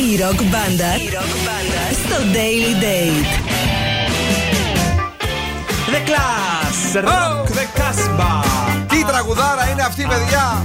Speaker 3: Η ροκ μπάντα στο Daily Date.
Speaker 4: The Class, Rock the Casbah.
Speaker 1: Τι τραγουδάρα είναι αυτή, παιδιά!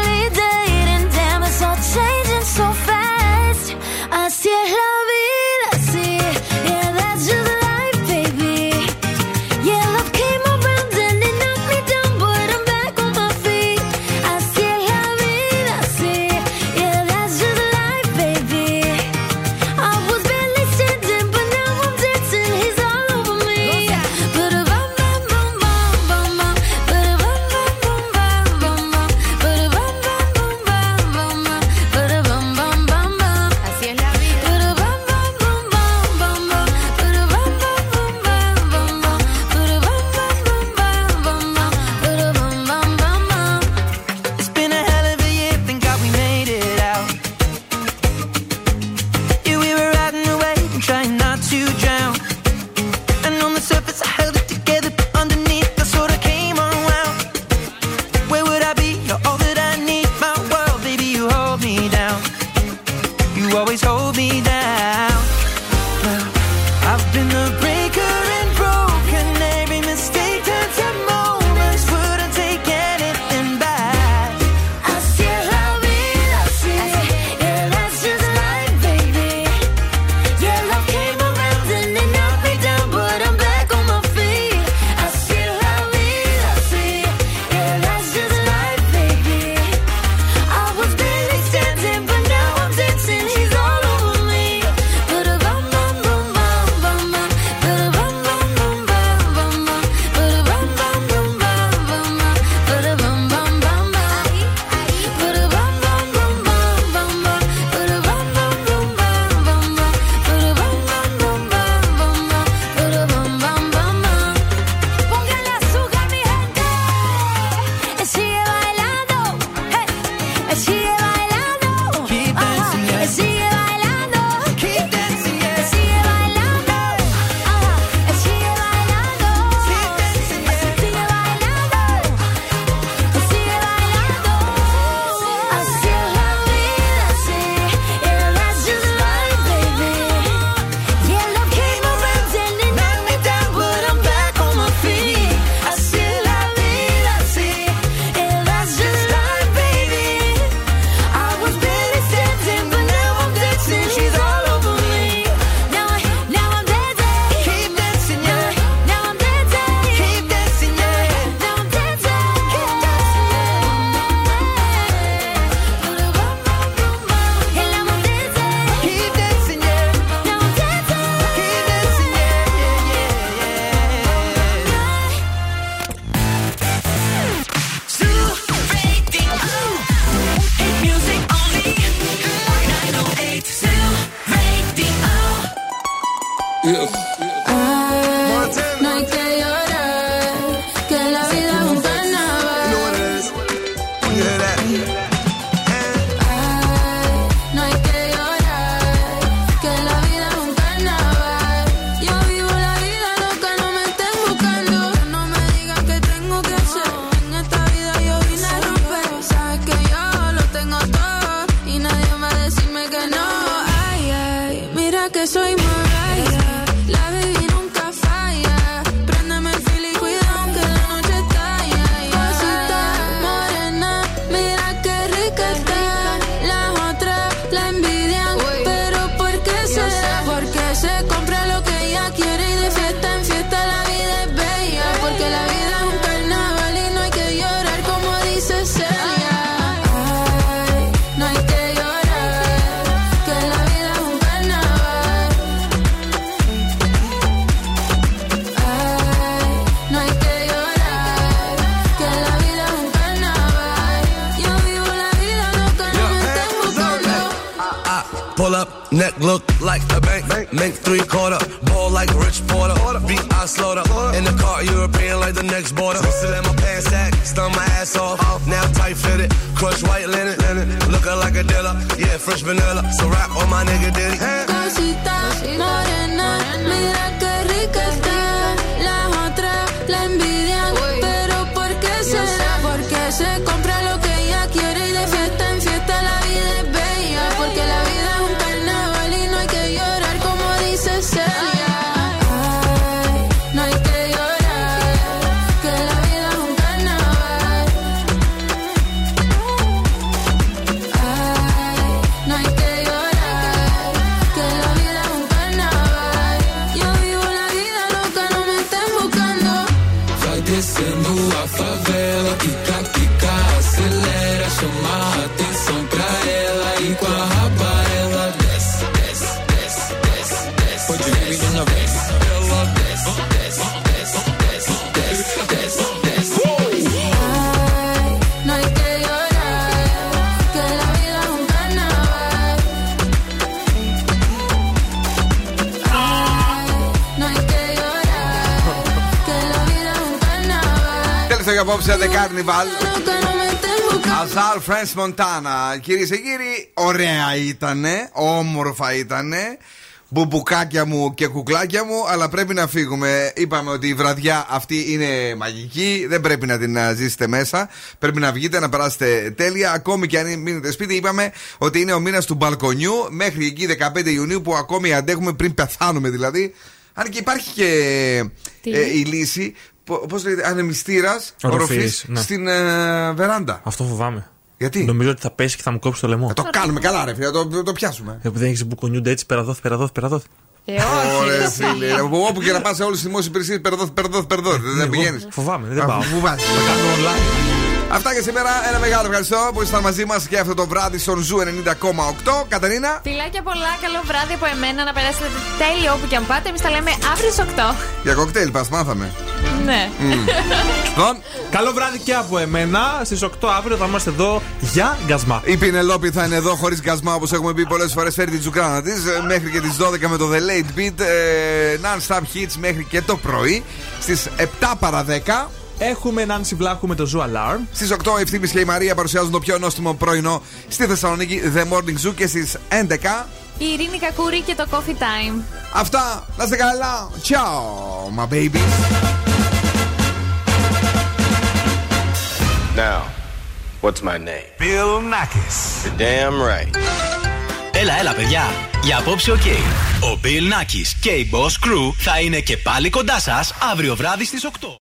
Speaker 24: Up, neck look like a bank. Make three quarter, ball like Rich Porter. Beat I slaughter. In the car, European like the next border. Still in my pants sack, stun my ass off. Now tight fitted, crush white linen. Looking like a dealer, yeah, fresh vanilla. So rap on my nigga Diddy.
Speaker 25: Cosita morena, mira qué rica está. Las otras la envidian, pero ¿por qué será? Porque se compra lo
Speaker 1: απόψε The Carnival.
Speaker 25: Loca, no me estén buscando.
Speaker 1: Αζάλ Friends Montana. Κυρίες και κύριοι, ωραία ήτανε, όμορφα ήτανε. Μπουμπουκάκια μου και κουκλάκια μου, αλλά πρέπει να φύγουμε. Είπαμε ότι η βραδιά αυτή είναι μαγική, δεν πρέπει να την α, ζήσετε μέσα. Πρέπει να βγείτε, να περάσετε τέλεια. Ακόμη και αν μείνετε σπίτι, είπαμε ότι είναι ο μήνας του μπαλκονιού μέχρι εκεί 15 Ιουνίου που ακόμη αντέχουμε πριν πεθάνουμε δηλαδή. Αν και υπάρχει και
Speaker 4: Τι;
Speaker 1: ε, η λύση, πώς λέγεται, ανεμιστήρας
Speaker 4: Οροφής,
Speaker 1: οροφής
Speaker 4: ναι.
Speaker 1: στην ε, βεράντα.
Speaker 4: Αυτό φοβάμαι.
Speaker 1: Γιατί;
Speaker 4: Νομίζω ότι θα πέσει και θα μου κόψει το λαιμό.
Speaker 1: Το κάνουμε καλά, ρε φίλε, το, το, το πιάσουμε.
Speaker 4: Επειδή δεν έχεις μπουκονιούνται έτσι, περαδόθ, περαδόθ, περαδόθ.
Speaker 5: Ε,
Speaker 1: Ωραία, φίλε. Όπου και να πας σε όλες τις δημόσιες υπηρεσίες, περδόθ, περδόθ, περδόθ. Δεν πηγαίνεις.
Speaker 4: Φοβάμαι, δεν πάω.
Speaker 1: Φοβάσαι.
Speaker 4: Τα κάνω online.
Speaker 1: Αυτά και σήμερα. Ένα μεγάλο ευχαριστώ που ήσασταν μαζί μας και αυτό το βράδυ στον Ζου 90,8. Καταρίνα.
Speaker 5: Φιλάκια πολλά, καλό βράδυ από εμένα να περάσετε τέλειο όπου και αν πάτε. Εμείς τα λέμε αύριο στις 8.
Speaker 1: Για κοκτέιλ, πας, μάθαμε.
Speaker 5: Ναι.
Speaker 1: Λοιπόν,
Speaker 4: Καλό βράδυ και από εμένα. Στις 8 αύριο θα είμαστε εδώ για γκασμά.
Speaker 1: Η Πινελόπη θα είναι εδώ χωρίς γκασμά όπως έχουμε πει πολλές φορές. Φέρει την τζουκράνα της μέχρι και τις 12 με το The Late Beat. ε, Non-stop hits μέχρι και το πρωί. Στις 7 παρα 10.
Speaker 4: Έχουμε Νάνση Βλάχου με το Zoo Alarm.
Speaker 1: Στις 8 η Ευθύμης και η Μαρία παρουσιάζουν το πιο νόστιμο πρωινό στη Θεσσαλονίκη The Morning Zoo και στις 11.
Speaker 5: Η Ειρήνη Κακούρη και το Coffee Time.
Speaker 1: Αυτά, να είστε καλά. Ciao, my baby.
Speaker 26: Now, what's my name?
Speaker 8: Bill Nakis.
Speaker 26: You're damn right.
Speaker 8: Έλα, έλα, παιδιά. Για απόψε, οκ. Ο Bill Nakis και η Boss Crew θα είναι και πάλι κοντά σας αύριο βράδυ στις 8.